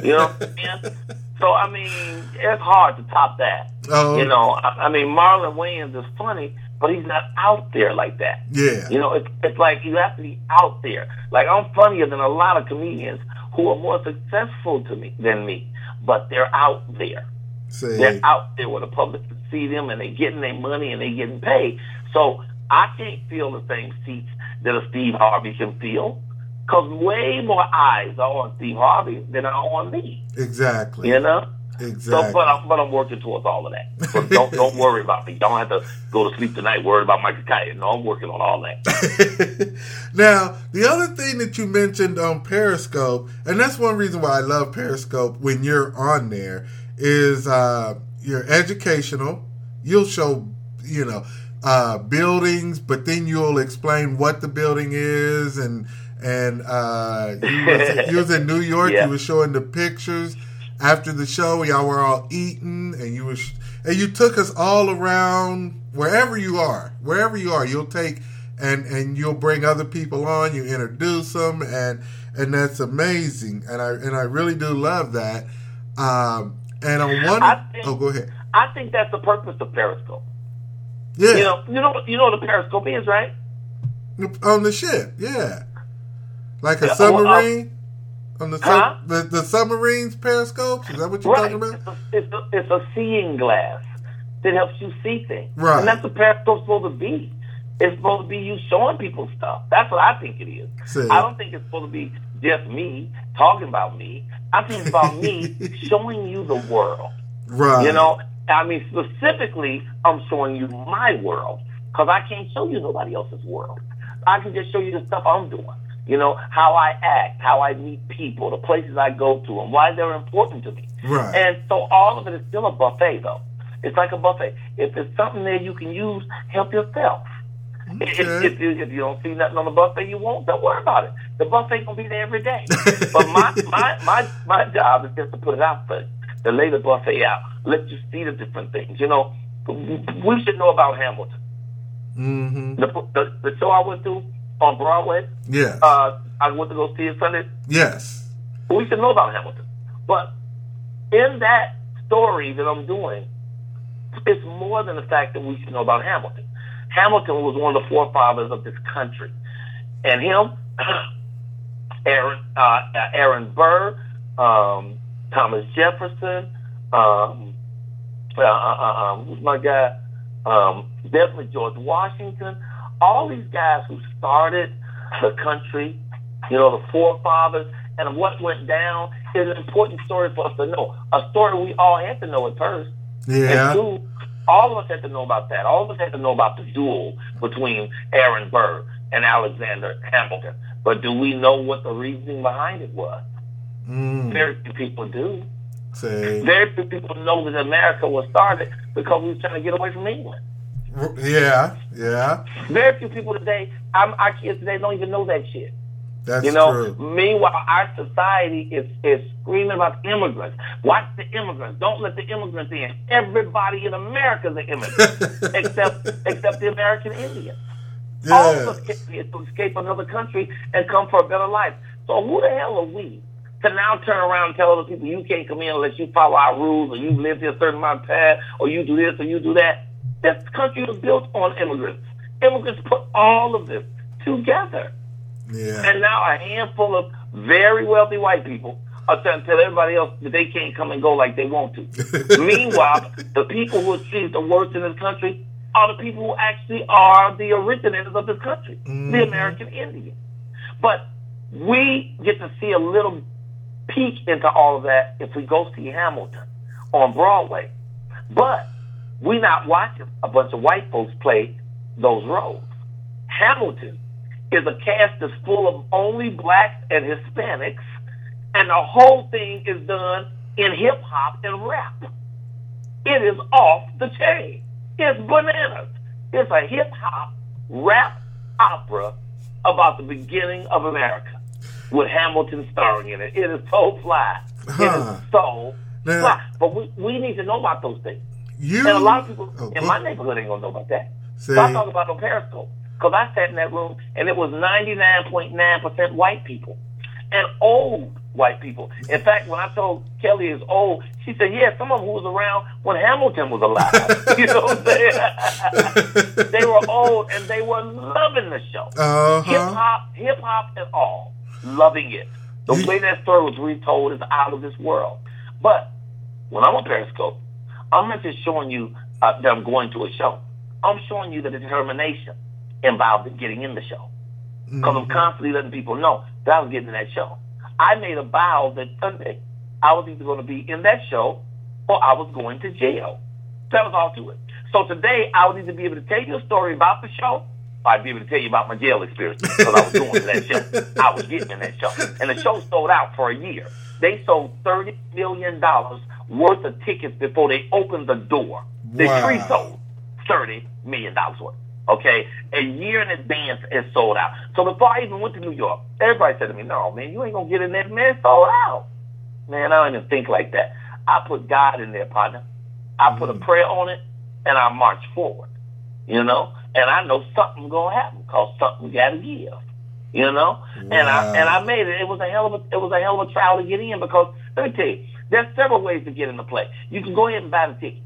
You know what I'm saying? So I mean, it's hard to top that. oh, You know, I, I mean, Marlon Wayans is funny, but he's not out there like that. yeah, You know, it's, it's like you have to be out there. Like I'm funnier than a lot of comedians who are more successful to me than me, but they're out there. see, They're out there where the public see them and they getting their money and they getting paid. So I can't feel the same seats that a Steve Harvey can feel. Cause way more eyes are on Steve Harvey than are on me. exactly, You know? exactly. So, but I'm, but I'm working towards all of that. So don't don't worry about me. You don't have to go to sleep tonight worried about Michael Kite. No, I'm working on all that. now, the other thing that you mentioned on Periscope, and that's one reason why I love Periscope when you're on there, is uh, you're educational. You'll show, you know, uh, buildings, but then you'll explain what the building is and and uh, you, was, you was in New York. Yeah. You was showing the pictures after the show. Y'all were all eating, and you was and you took us all around wherever you are, wherever you are. You'll take and and you'll bring other people on. You introduce them, and and that's amazing. And I and I really do love that. Um, and on one, I think- oh, go ahead. I think that's the purpose of Periscope. Yeah, You know, you know, you know what a Periscope is, right? on the ship. Yeah, like a Yeah, uh, submarine. on the, sub, Huh? the the submarines periscopes. Is that what you're Right. talking about? It's a, it's, a, it's a seeing glass that helps you see things. Right. And that's what Periscope's supposed to be. It's supposed to be you showing people stuff. That's what I think it is. See. I don't think it's supposed to be just me talking about me. I think it's about me showing you the world. Right. You know, I mean, specifically, I'm showing you my world because I can't show you nobody else's world. I can just show you the stuff I'm doing. You know, how I act, how I meet people, the places I go to, and why they're important to me. Right. And so all of it is still a buffet, though. It's like a buffet. If there's something there you can use, help yourself. If, Okay. if, you, if you don't see nothing on the buffet, you won't. Don't worry about it. The buffet gonna be there every day. but my, my my my job is just to put it out there, to lay the buffet out, let you see the different things. You know, we should know about Hamilton. Mm-hmm. The the, the show I went to on Broadway. Yes. Uh, I went to go see it Sunday. yes. We should know about Hamilton. But in that story that I'm doing, it's more than the fact that we should know about Hamilton. Hamilton was one of the forefathers of this country. And him, Aaron, uh, Aaron Burr, um, Thomas Jefferson, um, uh, uh, uh, um, who's my guy? Um, definitely George Washington. All these guys who started the country, you know, the forefathers, and what went down is an important story for us to know. A story we all had to know at first. Yeah. And two, all of us had to know about that. All of us had to know about the duel between Aaron Burr and Alexander Hamilton. But do we know what the reasoning behind it was? Mm. Very few people do. Say. Very few people know that America was started because we was trying to get away from England. Yeah. Yeah. Very few people today, I'm, our kids today don't even know that shit. That's You know, true. meanwhile, our society is, is screaming about immigrants. Watch the immigrants. Don't let the immigrants in. Everybody in America is an immigrant, except except the American Indian. All of us Yes. here to escape another country and come for a better life. So who the hell are we to now turn around and tell other people you can't come in unless you follow our rules or you lived here a certain amount of time or you do this or you do that? This country was built on immigrants. Immigrants put all of this together. Yeah. And now a handful of very wealthy white people are trying to tell everybody else that they can't come and go like they want to. Meanwhile, the people who are treated the worst in this country are the people who actually are the originators of this country, Mhm. the American Indian. But we get to see a little peek into all of that if we go see Hamilton on Broadway. But we're not watching a bunch of white folks play those roles. Hamilton is a cast that's full of only blacks and Hispanics, and the whole thing is done in hip hop and rap. It is off the chain. It's bananas. It's a hip hop rap opera about the beginning of America with Hamilton starring in it. It is so fly. It Huh. is so Now- fly. But we, we need to know about those things. You. And a lot of people Oh, in my neighborhood ain't gonna know about that. See. So I talk about on Periscope because I sat in that room and it was 99.9 percent white people and old white people. In fact, when I told Kelly is old, she said, "Yeah, some of them who was around when Hamilton was alive." you know what I'm saying? they were old and they were loving the show. Uh Hip hop, hip hop, and all, loving it. The way that story was retold is out of this world. But when I'm on Periscope, I'm not just showing you uh, that I'm going to a show. I'm showing you the determination involved in getting in the show. Because I'm mm-hmm. constantly letting people know that I was getting in that show. I made a vow that Sunday I was either going to be in that show or I was going to jail. That was all to it. So today I would either be able to tell you a story about the show or I'd be able to tell you about my jail experience because I was going to that show. I was getting in that show. And the show sold out for a year. They sold $30 million worth of tickets before they opened the door. The Wow. tree sold $30 million worth. Okay, a year in advance it's sold out. So before I even went to New York, everybody said to me, "No, man, you ain't gonna get in there, man. Sold out." Man, I don't even think like that. I put God in there, partner. I put a mm. prayer on it, and I march forward. You know, and I know something's gonna happen because something got to give. You know, and I and I made it. It was a hell of a it was a hell of a trial to get in because let me tell you, there's several ways to get into play. You can go ahead and buy the ticket.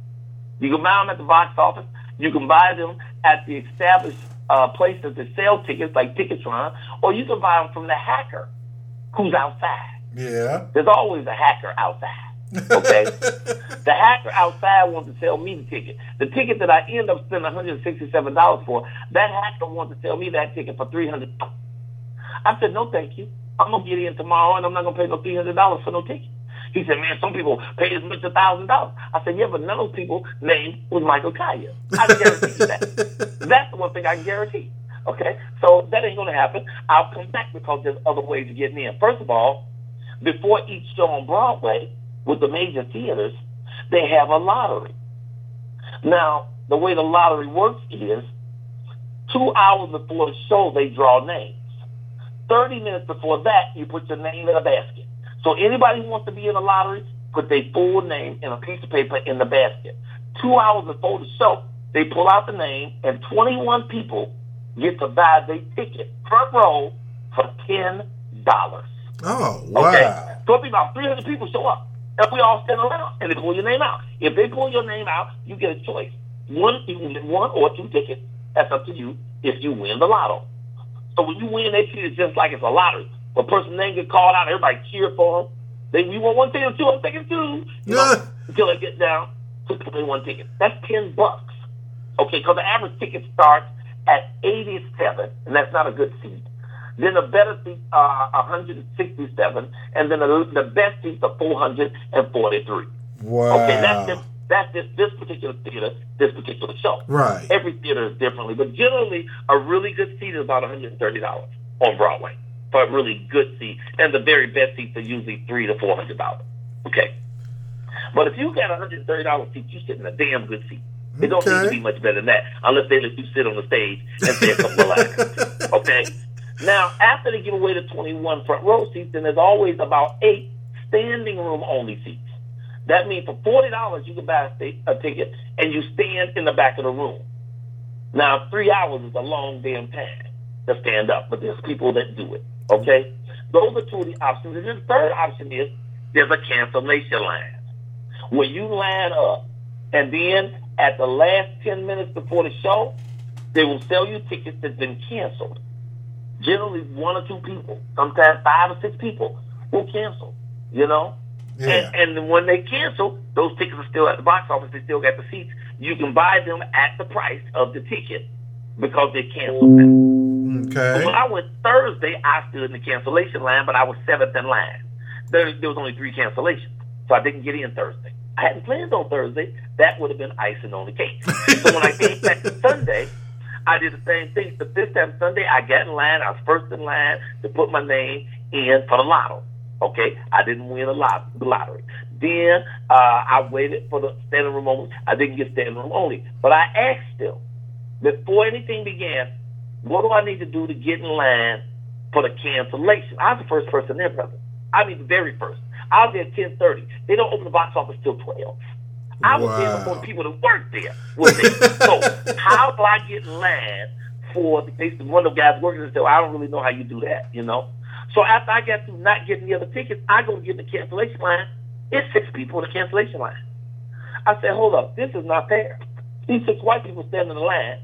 You can buy them at the box office. You can buy them at the established uh, places that sell tickets, like Ticketron, or you can buy them from the hacker who's outside. Yeah. There's always a hacker outside. Okay. the hacker outside wants to sell me the ticket. The ticket that I end up spending $167 for, that hacker wants to sell me that ticket for $300. I said, no, thank you. I'm going to get in tomorrow and I'm not going to pay no $300 for no ticket. He said, man, some people pay as much as $1,000. I said, yeah, but none of those people name was Michael Colyar. I guarantee you that. That's the one thing I can guarantee. Okay? So that ain't going to happen. I'll come back because there's other ways of getting in. First of all, before each show on Broadway with the major theaters, they have a lottery. Now, the way the lottery works is two hours before the show, they draw names. 30 minutes before that, you put your name in a basket. So anybody who wants to be in the lottery, put their full name in a piece of paper in the basket. Two hours before the show, they pull out the name, and 21 people get to buy their ticket front row for $10. Oh, wow. Okay. So it'll be about 300 people show up. And we all stand around and they pull your name out. If they pull your name out, you get a choice. One, you can get one or two tickets. That's up to you if you win the lotto. So when you win, they treat it just like it's a lottery. A person's name gets called out, everybody cheer for them. They, we want one ticket, two, I'm taking two. You know, until they get down to only one ticket. That's 10 bucks. Okay, because the average ticket starts at 87, and that's not a good seat. Then the better seats uh, are 167, and then the, the best seats are 443. Wow. Okay, that's just, that's just this particular theater, this particular show. Right. Every theater is differently, but generally a really good seat is about $130 on Broadway for a really good seat, and the very best seats are usually three to four hundred dollars. Okay, but if you got a hundred thirty dollars seat, you sit in a damn good seat. It don't need to be much better than that, unless they let you sit on the stage and say a couple of lines. Okay. Now, after they give away the twenty-one front row seats, then there's always about eight standing room only seats. That means for forty dollars you can buy a, a ticket and you stand in the back of the room. Now, three hours is a long damn time to stand up, but there's people that do it. Okay, those are two of the options. And then the third option is there's a cancellation line where you line up, and then at the last ten minutes before the show, they will sell you tickets that's been canceled. Generally, one or two people, sometimes five or six people, will cancel. You know, Yeah. and, and when they cancel, those tickets are still at the box office. They still got the seats. You can buy them at the price of the ticket because they canceled them. Okay. When I went Thursday, I stood in the cancellation line, but I was seventh in line. There, there was only three cancellations, so I didn't get in Thursday. I hadn't planned on Thursday. That would have been icing on the cake. so when I came back to Sunday, I did the same thing. But this time Sunday, I got in line. I was first in line to put my name in for the lotto. Okay, I didn't win the, lot- the lottery. Then uh, I waited for the standing room only. I didn't get standing room only, but I asked them before anything began, what do I need to do to get in line for the cancellation? I was the first person there, brother. I mean, the very first. I was there at ten thirty. They don't open the box office till twelve. I was there before the people that worked there were there. so how do I get in line for the case? One of the guys working there said, "I don't really know how you do that," you know. So after I got through not getting the other tickets, I go get in the cancellation line. It's six people in the cancellation line. I said, hold up, this is not fair. These six white people standing in the line.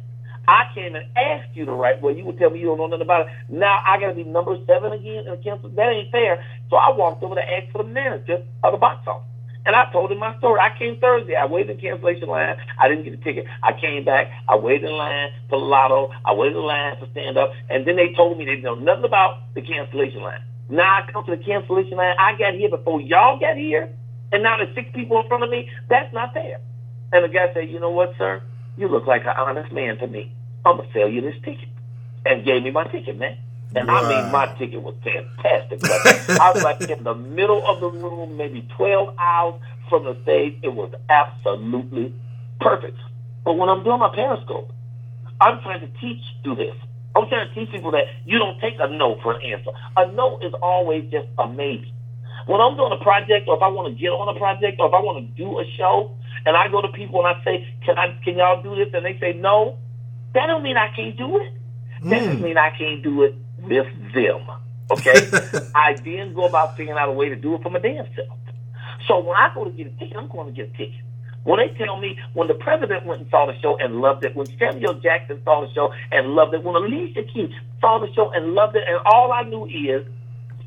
I came and asked you the right way. You would tell me you don't know nothing about it. Now I got to be number seven again in the cancel. That ain't fair. So I walked over to ask for the manager of the box office. And I told him my story. I came Thursday. I waited in cancellation line. I didn't get a ticket. I came back. I waited in line for lotto. I waited in line for stand up. And then they told me they know nothing about the cancellation line. Now I come to the cancellation line. I got here before y'all got here. And now there's six people in front of me. That's not fair. And the guy said, you know what, sir? You look like an honest man to me. I'm going to sell you this ticket. And gave me my ticket, man. And I mean, my ticket was fantastic. I was like in the middle of the room, maybe 12 hours from the stage. It was absolutely perfect. But when I'm doing my Periscope, I'm trying to teach you this. I'm trying to teach people that you don't take a no for an answer. A no is always just a maybe. When I'm doing a project, or if I want to get on a project, or if I want to do a show, and I go to people and I say, "Can I? Can y'all do this?" and they say no, that don't mean I can't do it. That Mm. just mean I can't do it with them. Okay, I then go about figuring out a way to do it for my damn self. So when I go to get a ticket, I'm going to get a ticket. When they tell me, when the president went and saw the show and loved it, when Samuel Jackson saw the show and loved it, when Alicia Keys saw the show and loved it, and all I knew is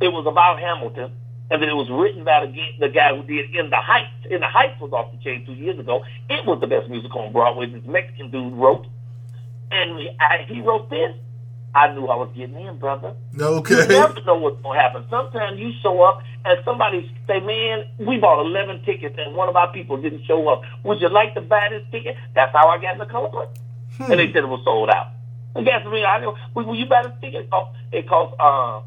it was about Hamilton, and then it was written by the, the guy who did In the Heights. In the Heights was off the chain two years ago. It was the best musical on Broadway. This Mexican dude wrote, and he, I, he wrote this. I knew I was getting in, brother. Okay. You never know what's going to happen. Sometimes you show up and somebody say, man, we bought 11 tickets and one of our people didn't show up. Would you like to buy this ticket? That's how I got in the color plate. And they said it was sold out. And guess what? I know, will, will you buy this ticket? It cost, it cost uh,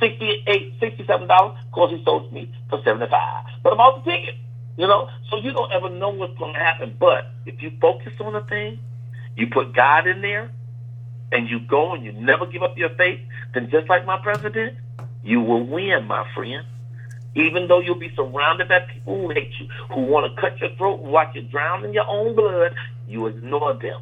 68 $67. Of course, he sold me for 75 But I bought the ticket, you know? So you don't ever know what's going to happen. But if you focus on the thing, you put God in there, and you go and you never give up your faith, then just like my president, you will win, my friend. Even though you'll be surrounded by people who hate you, who want to cut your throat and watch you drown in your own blood, you ignore them.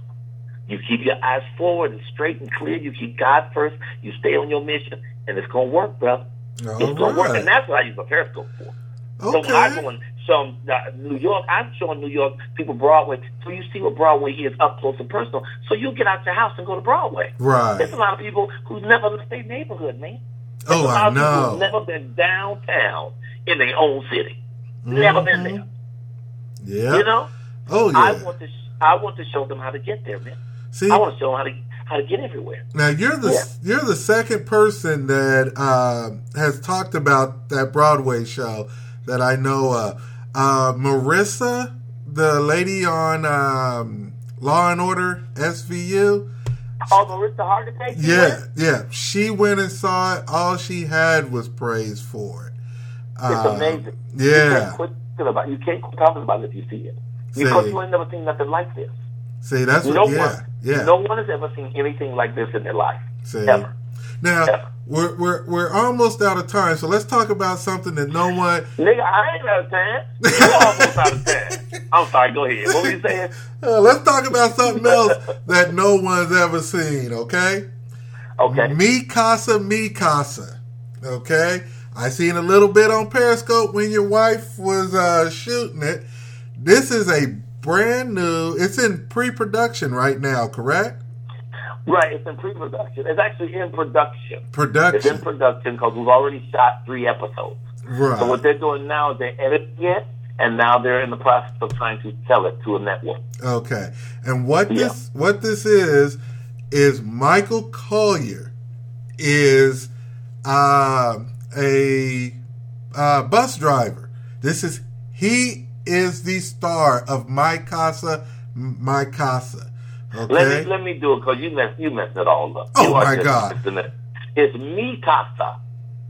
You keep your eyes forward and straight and clear. You keep God first. You stay on your mission, and it's to work, brother. It's All going to work. And that's what I use a Periscope for. So when I go Okay. some uh, New York, I'm showing New York people Broadway, so you see what Broadway is up close and personal. So you get out your house and go to Broadway. Right. There's a lot of people who've never left their neighborhood, man. There's Oh, a lot I of know. who've never been downtown in their own city. Never been there. Yeah. You know, Oh yeah. I want to. sh- I want to show them how to get there, man. See, I want to show them how to how to get everywhere. now you're the Yeah. you're the second person that uh, has talked about that Broadway show that I know of. Uh, Marissa, the lady on um, Law and Order SVU. Oh, Mariska Hargitay. you Yeah, yeah. She went and saw it. All she had was praise for it. it's Uh, amazing. You Yeah. can't about. You can't quit talking about it if you see it. See. Because you ain't never seen nothing like this. See, that's No what. Yeah, one, yeah. no one has ever seen anything like this in their life. See. Ever. Now Yeah. we're we're we're almost out of time, so let's talk about something that no one. Nigga, I ain't out of time. You almost out of time. I'm sorry. Go ahead. What were you saying? Uh, let's talk about something else that no one's ever seen. Okay, Okay. Mi Casa, Mi Casa. Okay, I seen a little bit on Periscope when your wife was uh, shooting it. This is a brand new. It's in pre-production right now, correct? Right. It's in pre-production. It's actually in production. Production. It's in Production, because we've already shot three episodes. Right. So what they're doing now is they're editing it, and now they're in the process of trying to sell it to a network. Okay, and what Yeah. this what this is is Michael Colyar is uh, a uh, bus driver. This is he is the star of My Casa, My Casa. Let me let me do it because you messed you messed it all up. Oh, You my God. It's mi casa,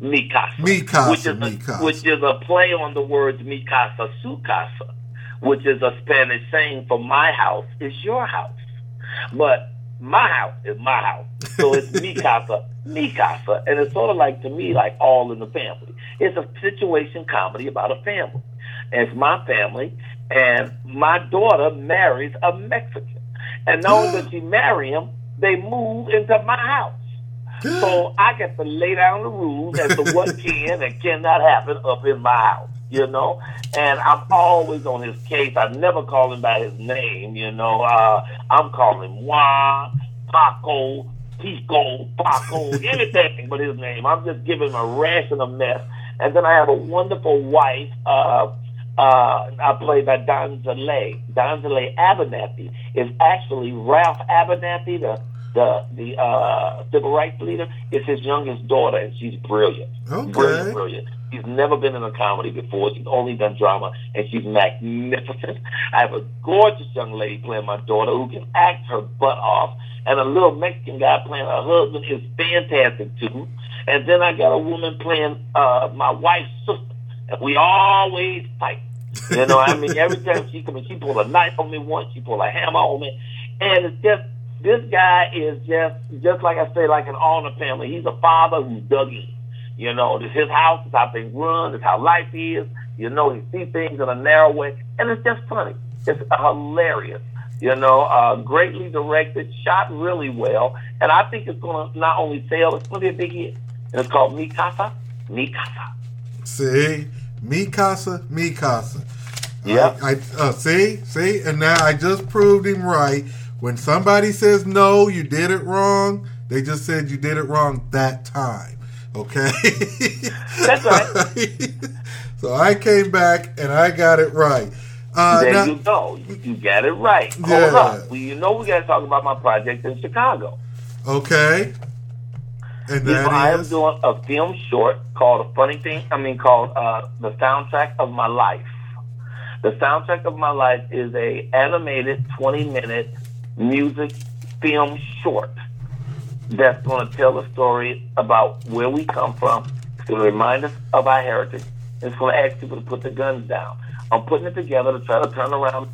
mi casa, Mi casa, which is mi a, which is a play on the words mi casa, su casa, which is a Spanish saying for my house is your house, but my house is my house. So it's mi casa, mi casa, and it's sort of like to me like all in the family. It's a situation comedy about a family. It's my family, and my daughter marries a Mexican. And not only does she marry him, they move into my house. So I get to lay down the rules as to what can and cannot happen up in my house, you know? And I'm always on his case. I never call him by his name, you know? Uh, I'm calling him Juan, Paco, Pico, Paco, anything but his name. I'm just giving him a ration of mess. And then I have a wonderful wife, uh, uh, I play by Donzaleigh. Donzaleigh Abernathy is actually Ralph Abernathy, the the the uh, civil rights leader. Is his youngest daughter, and she's brilliant. Okay. Brilliant, brilliant. She's never been in a comedy before. She's only done drama, and she's magnificent. I have a gorgeous young lady playing my daughter who can act her butt off, and a little Mexican guy playing her husband is fantastic too. And then I got a woman playing uh, my wife's sister, and we always fight. You know, I mean, every time she come in, she pull a knife on me once, she pull a hammer on me, and it's just this guy is just just like I say, like an the family. He's a father who's dug in. You know, this his house is how things run, it's how life is. You know, he sees things in a narrow way, and it's just funny. It's hilarious. You know, uh, greatly directed, shot really well, and I think it's going to not only sell, it's going to be a big hit. And it's called Mi Casa, Mi Casa. See, Mi Casa, Mi Casa. Yeah. I, I uh, see, see, and now I just proved him right. When somebody says no, you did it wrong. They just said you did it wrong that time. Okay. That's right. so I came back and I got it right. Uh, there now- you go. You, got it right. Hold Yeah. up. Well, you know we got to talk about my project in Chicago. okay. And know, I am doing a film short called "A Funny Thing." I mean, called uh, "The Soundtrack of My Life." The soundtrack of my life is a animated 20 minute music film short that's going to tell a story about where we come from. It's going to remind us of our heritage. It's going to ask people to put their guns down. I'm putting it together to try to turn around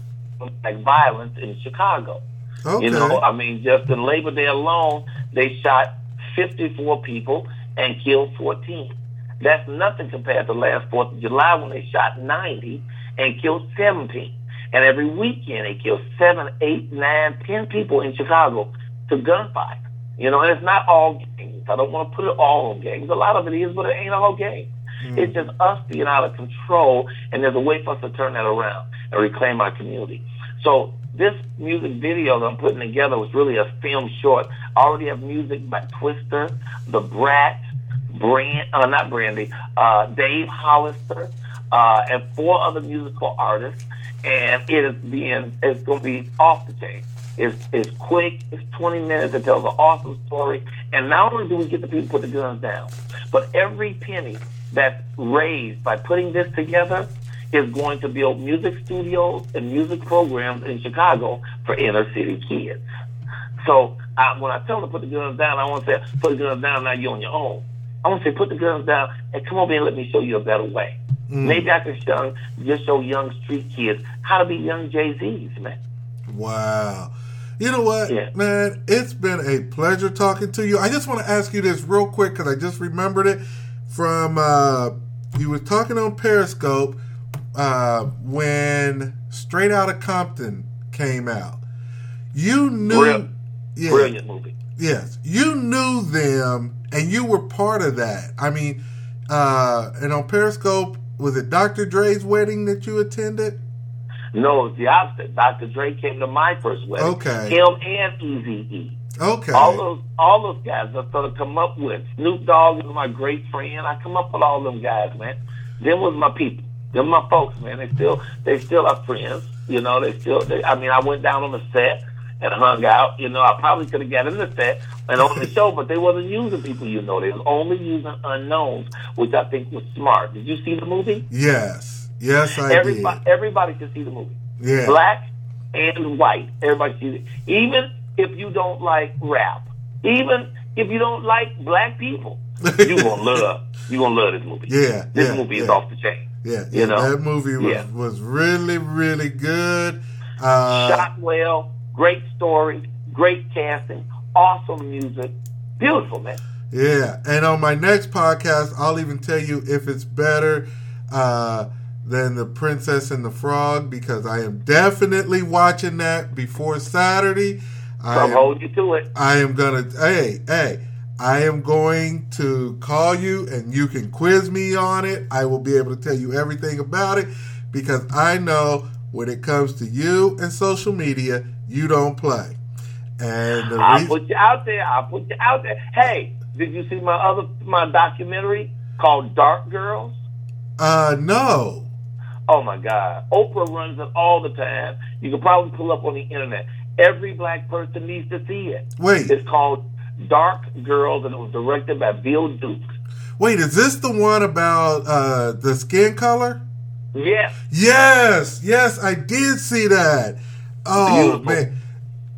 like violence in Chicago. okay. You know, I mean, just in Labor Day alone, they shot 54 people and killed 14. That's nothing compared to last 4th of July when they shot 90 and killed 17. And every weekend they kill seven, eight, nine, ten people in Chicago to gunfire. You know, and it's not all gangs. I don't want to put it all on gangs. A lot of it is, but it ain't all gangs. Mm. It's just us being out of control, and there's a way for us to turn that around and reclaim our community. So this music video that I'm putting together was really a film short. I already have music by Twista, Da Brat, Brand, uh, not Brandy, uh, Dave Hollister, uh, and four other musical artists. And it is being, it's going to be off the chain. It's, it's quick. It's 20 minutes. It tells an awesome story. And not only do we get the people to put the guns down, but every penny that's raised by putting this together is going to build music studios and music programs in Chicago for inner city kids. So I, when I tell them to put the guns down, I want to say, put the guns down, now you're on your own. I want to say, put the guns down and come over here and let me show you a better way. Maybe I can show, just show young street kids how to be young Jay-Z's, man. Wow. You know what, Yeah. man? It's been a pleasure talking to you. I just want to ask you this real quick because I just remembered it from uh, you were talking on Periscope uh, when Straight Outta Compton came out. You knew, Brill- yeah, Brilliant movie. yes, you knew them, and you were part of that. I mean, uh, and on Periscope, was it Dr. Dre's wedding that you attended? No, it's the opposite. Dr. Dre came to my first wedding. Okay. Him and Eazy E. Okay, All those, all those guys I sort of come up with. Snoop Dogg was my great friend. I come up with all them guys, man. Them was my people. Them my folks, man. They still, they still are friends. You know, they still. They, I mean, I went down on the set and hung out. You know, I probably could have got in the set and on the show, but they wasn't using people. You know, they was only using unknowns, which I think was smart. Did you see the movie? yes, yes, I everybody, did. everybody should see the movie Yeah. black and white. Everybody sees it. Even if you don't like rap, even if you don't like black people, you gonna love you gonna love this movie. Yeah, this yeah, movie is off the chain. Yeah, You know? that movie was, Yeah. was really, really good. Uh, Shot well, great story, great casting, awesome music, beautiful man. yeah, and on my next podcast, I'll even tell you if it's better uh, than The Princess and the Frog because I am definitely watching that before Saturday. I So I'm am, holding you to it. I am gonna, hey, hey, I am going to call you and you can quiz me on it. I will be able to tell you everything about it because I know when it comes to you and social media, you don't play. And the I'll reason, put you out there. I'll put you out there. Hey, did you see my other my documentary called Dark Girls? uh, no. Oh my God. Oprah runs it all the time. You can probably pull up on the internet. Every black person needs to see it. Wait, It's called Dark Girls and it was directed by Bill Duke. wait, is this the one about uh, the skin color? Yes. Yes, yes, I did see that. Oh Beautiful. man,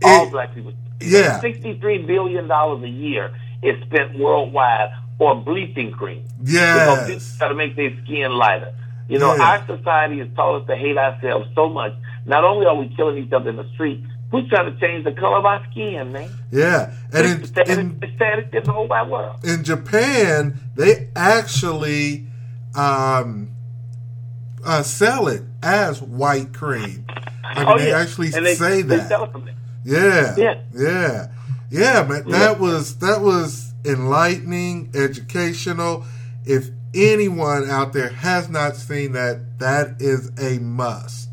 All It- black people. yeah. $63 billion a year is spent worldwide on bleaching cream. Because yes, people got to make their skin lighter. You know, Yeah. our society has taught us to hate ourselves so much Not only are we killing each other in the street, we're trying to change the color of our skin, man. Yeah, and in, It's sad- in it's sad in the whole wide world. in Japan, they actually um, uh, sell it as white cream. I mean, they actually Oh, And they, say they that. sell it from there. Yeah, Yeah. yeah, yeah, man. That was that was enlightening, educational. If anyone out there has not seen that, that is a must.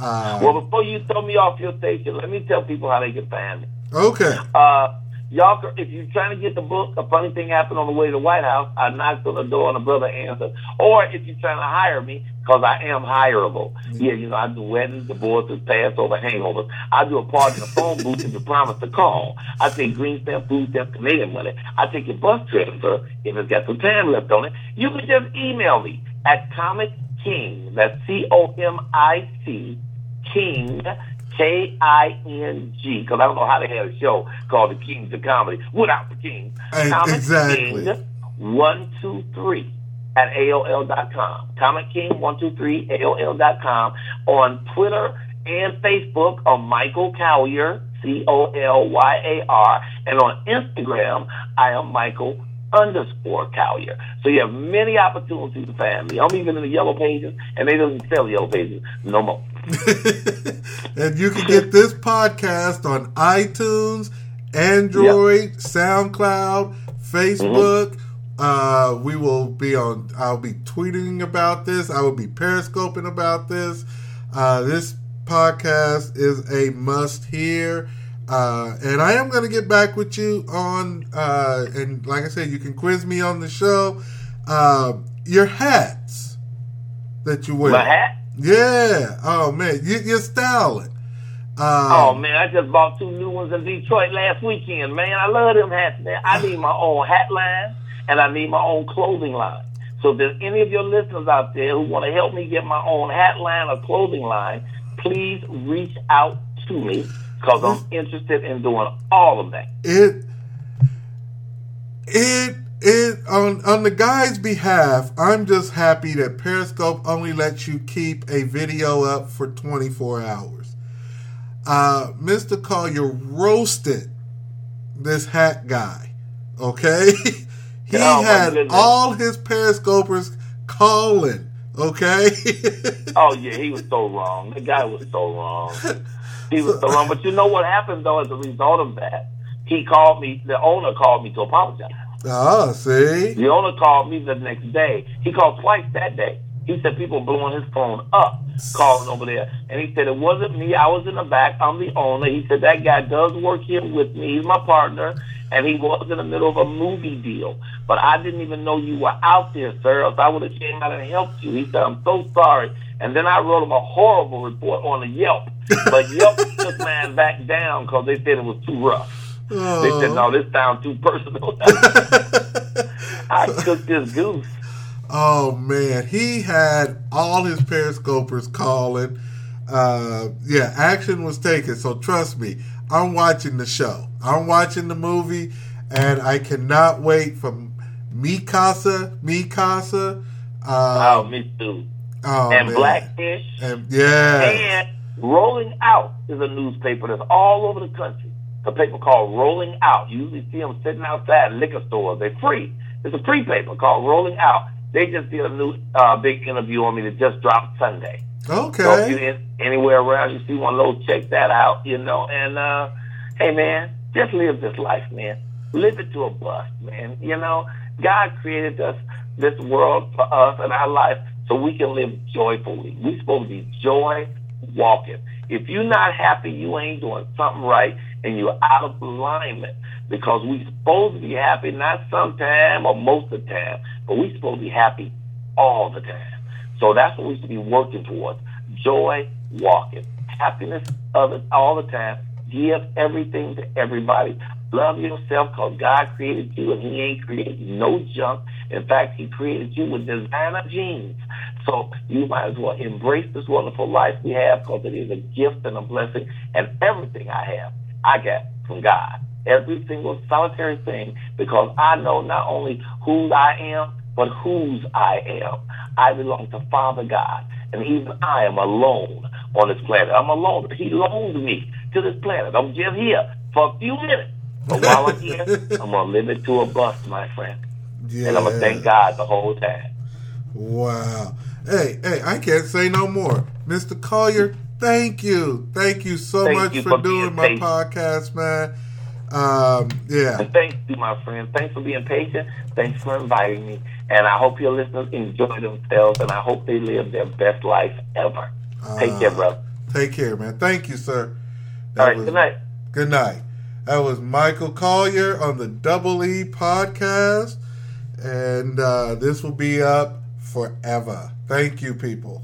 Uh, Well, before you throw me off your station, let me tell people how they can find me. okay, Uh, y'all, if you're trying to get the book, a funny thing happened on the way to the White House. I knocked on the door and a brother answered. Or if you're trying to hire me, because I am hireable. Yeah, you know, I do weddings, divorces, Passover, hangovers. I do a party in the phone booth if you promise to call. I take green stamp, food stamp, Canadian money. I take your bus transfer if it's got some time left on it. You can just email me at Comic King. That's C O M I C King, K I N G, because I don't know how they had a show called The Kings of Comedy without the King. Comic exactly. King, one two three at AOL.com. Comic King one two three AOL.com. On Twitter and Facebook on Michael Colyar, C O L Y A R, and on Instagram I am Michael underscore Colyar. So you have many opportunities to find me. I'm even in the yellow pages, and they don't sell yellow pages no more. and you can get this podcast on iTunes, Android, SoundCloud, Facebook. Uh, we will be on. I'll be tweeting about this. I will be periscoping about this. Uh, this podcast is a must hear. Uh, and I am going to get back with you on, uh, and like I said, you can quiz me on the show. Uh, your hats that you wear. My hat? Yeah. Oh man, you, you're styling. Um, Oh man, I just bought two new ones in Detroit last weekend, man. I love them hats, man. I need my own hat line and I need my own clothing line. So if there's any of your listeners out there who want to help me get my own hat line or clothing line, please reach out to me because I'm interested in doing all of that. it it it on on the guy's behalf i'm just happy that periscope only lets you keep a video up for 24 hours uh mr colyar roasted this hat guy okay he Oh, had all his periscopers calling okay Oh yeah, he was so wrong. The guy was so wrong. He was so wrong. But you know what happened though as a result of that? He called me. The owner called me to apologize. ah see The owner called me the next day. He called twice that day. He said people blowing his phone up, calling over there. And he said it wasn't me. I was in the back. I'm the owner. He said that guy does work here with me. He's my partner. And he was in the middle of a movie deal. But I didn't even know you were out there, sir. Else I would have came out and helped you. He said, I'm so sorry. And then I wrote him a horrible report on the Yelp. But Yelp took mine back down because they said it was too rough. They said, Oh. no, this sounds too personal. I cooked this goose. Oh man, he had all his periscopers calling. Uh, yeah, action was taken. So trust me, I'm watching the show. I'm watching the movie, and I cannot wait for Mikasa. Mikasa. Oh, Uh, me too. Oh, and man. Blackfish. And yeah, And Rolling Out is a newspaper that's all over the country. A paper called Rolling Out. You usually see them sitting outside liquor stores. They're free. It's a free paper called Rolling Out. They just did a new uh, big interview on me that just dropped Sunday. So if okay. you're in, anywhere around, you see one of those, check that out, you know. And, uh, hey, man, just live this life, man. Live it to a bust, man. You know, God created us, this world for us and our life so we can live joyfully. we supposed to be joy walking. If you're not happy, you ain't doing something right and you're out of alignment because we supposed to be happy not sometime or most of the time, but we supposed to be happy all the time. So that's what we should be working towards. Joy walking. Happiness of it all the time. Give everything to everybody. Love yourself because God created you and He ain't created no junk. In fact, He created you with designer genes. So you might as well embrace this wonderful life we have because it is a gift and a blessing. And everything I have, I got from God. Every single solitary thing because I know not only who I am, but whose I am. I belong to Father God, and even I am alone on this planet. I'm alone. He loaned me to this planet. I'm just here for a few minutes. But while I'm here, I'm gonna live it to a bust, my friend. Yeah. And I'm gonna thank God the whole time. Wow. Hey, hey, I can't say no more. Mr. Colyar, thank you. Thank you so Thank much you for, for doing my patient. podcast, man. Um, yeah. And thank you, my friend. Thanks for being patient. Thanks for inviting me. And I hope your listeners enjoy themselves and I hope they live their best life ever. Take care, Uh, brother. Take care, man. Thank you, sir. All right, good night. Good night. That was Michael Colyar on the Double E podcast. And uh, this will be up forever. Thank you, people.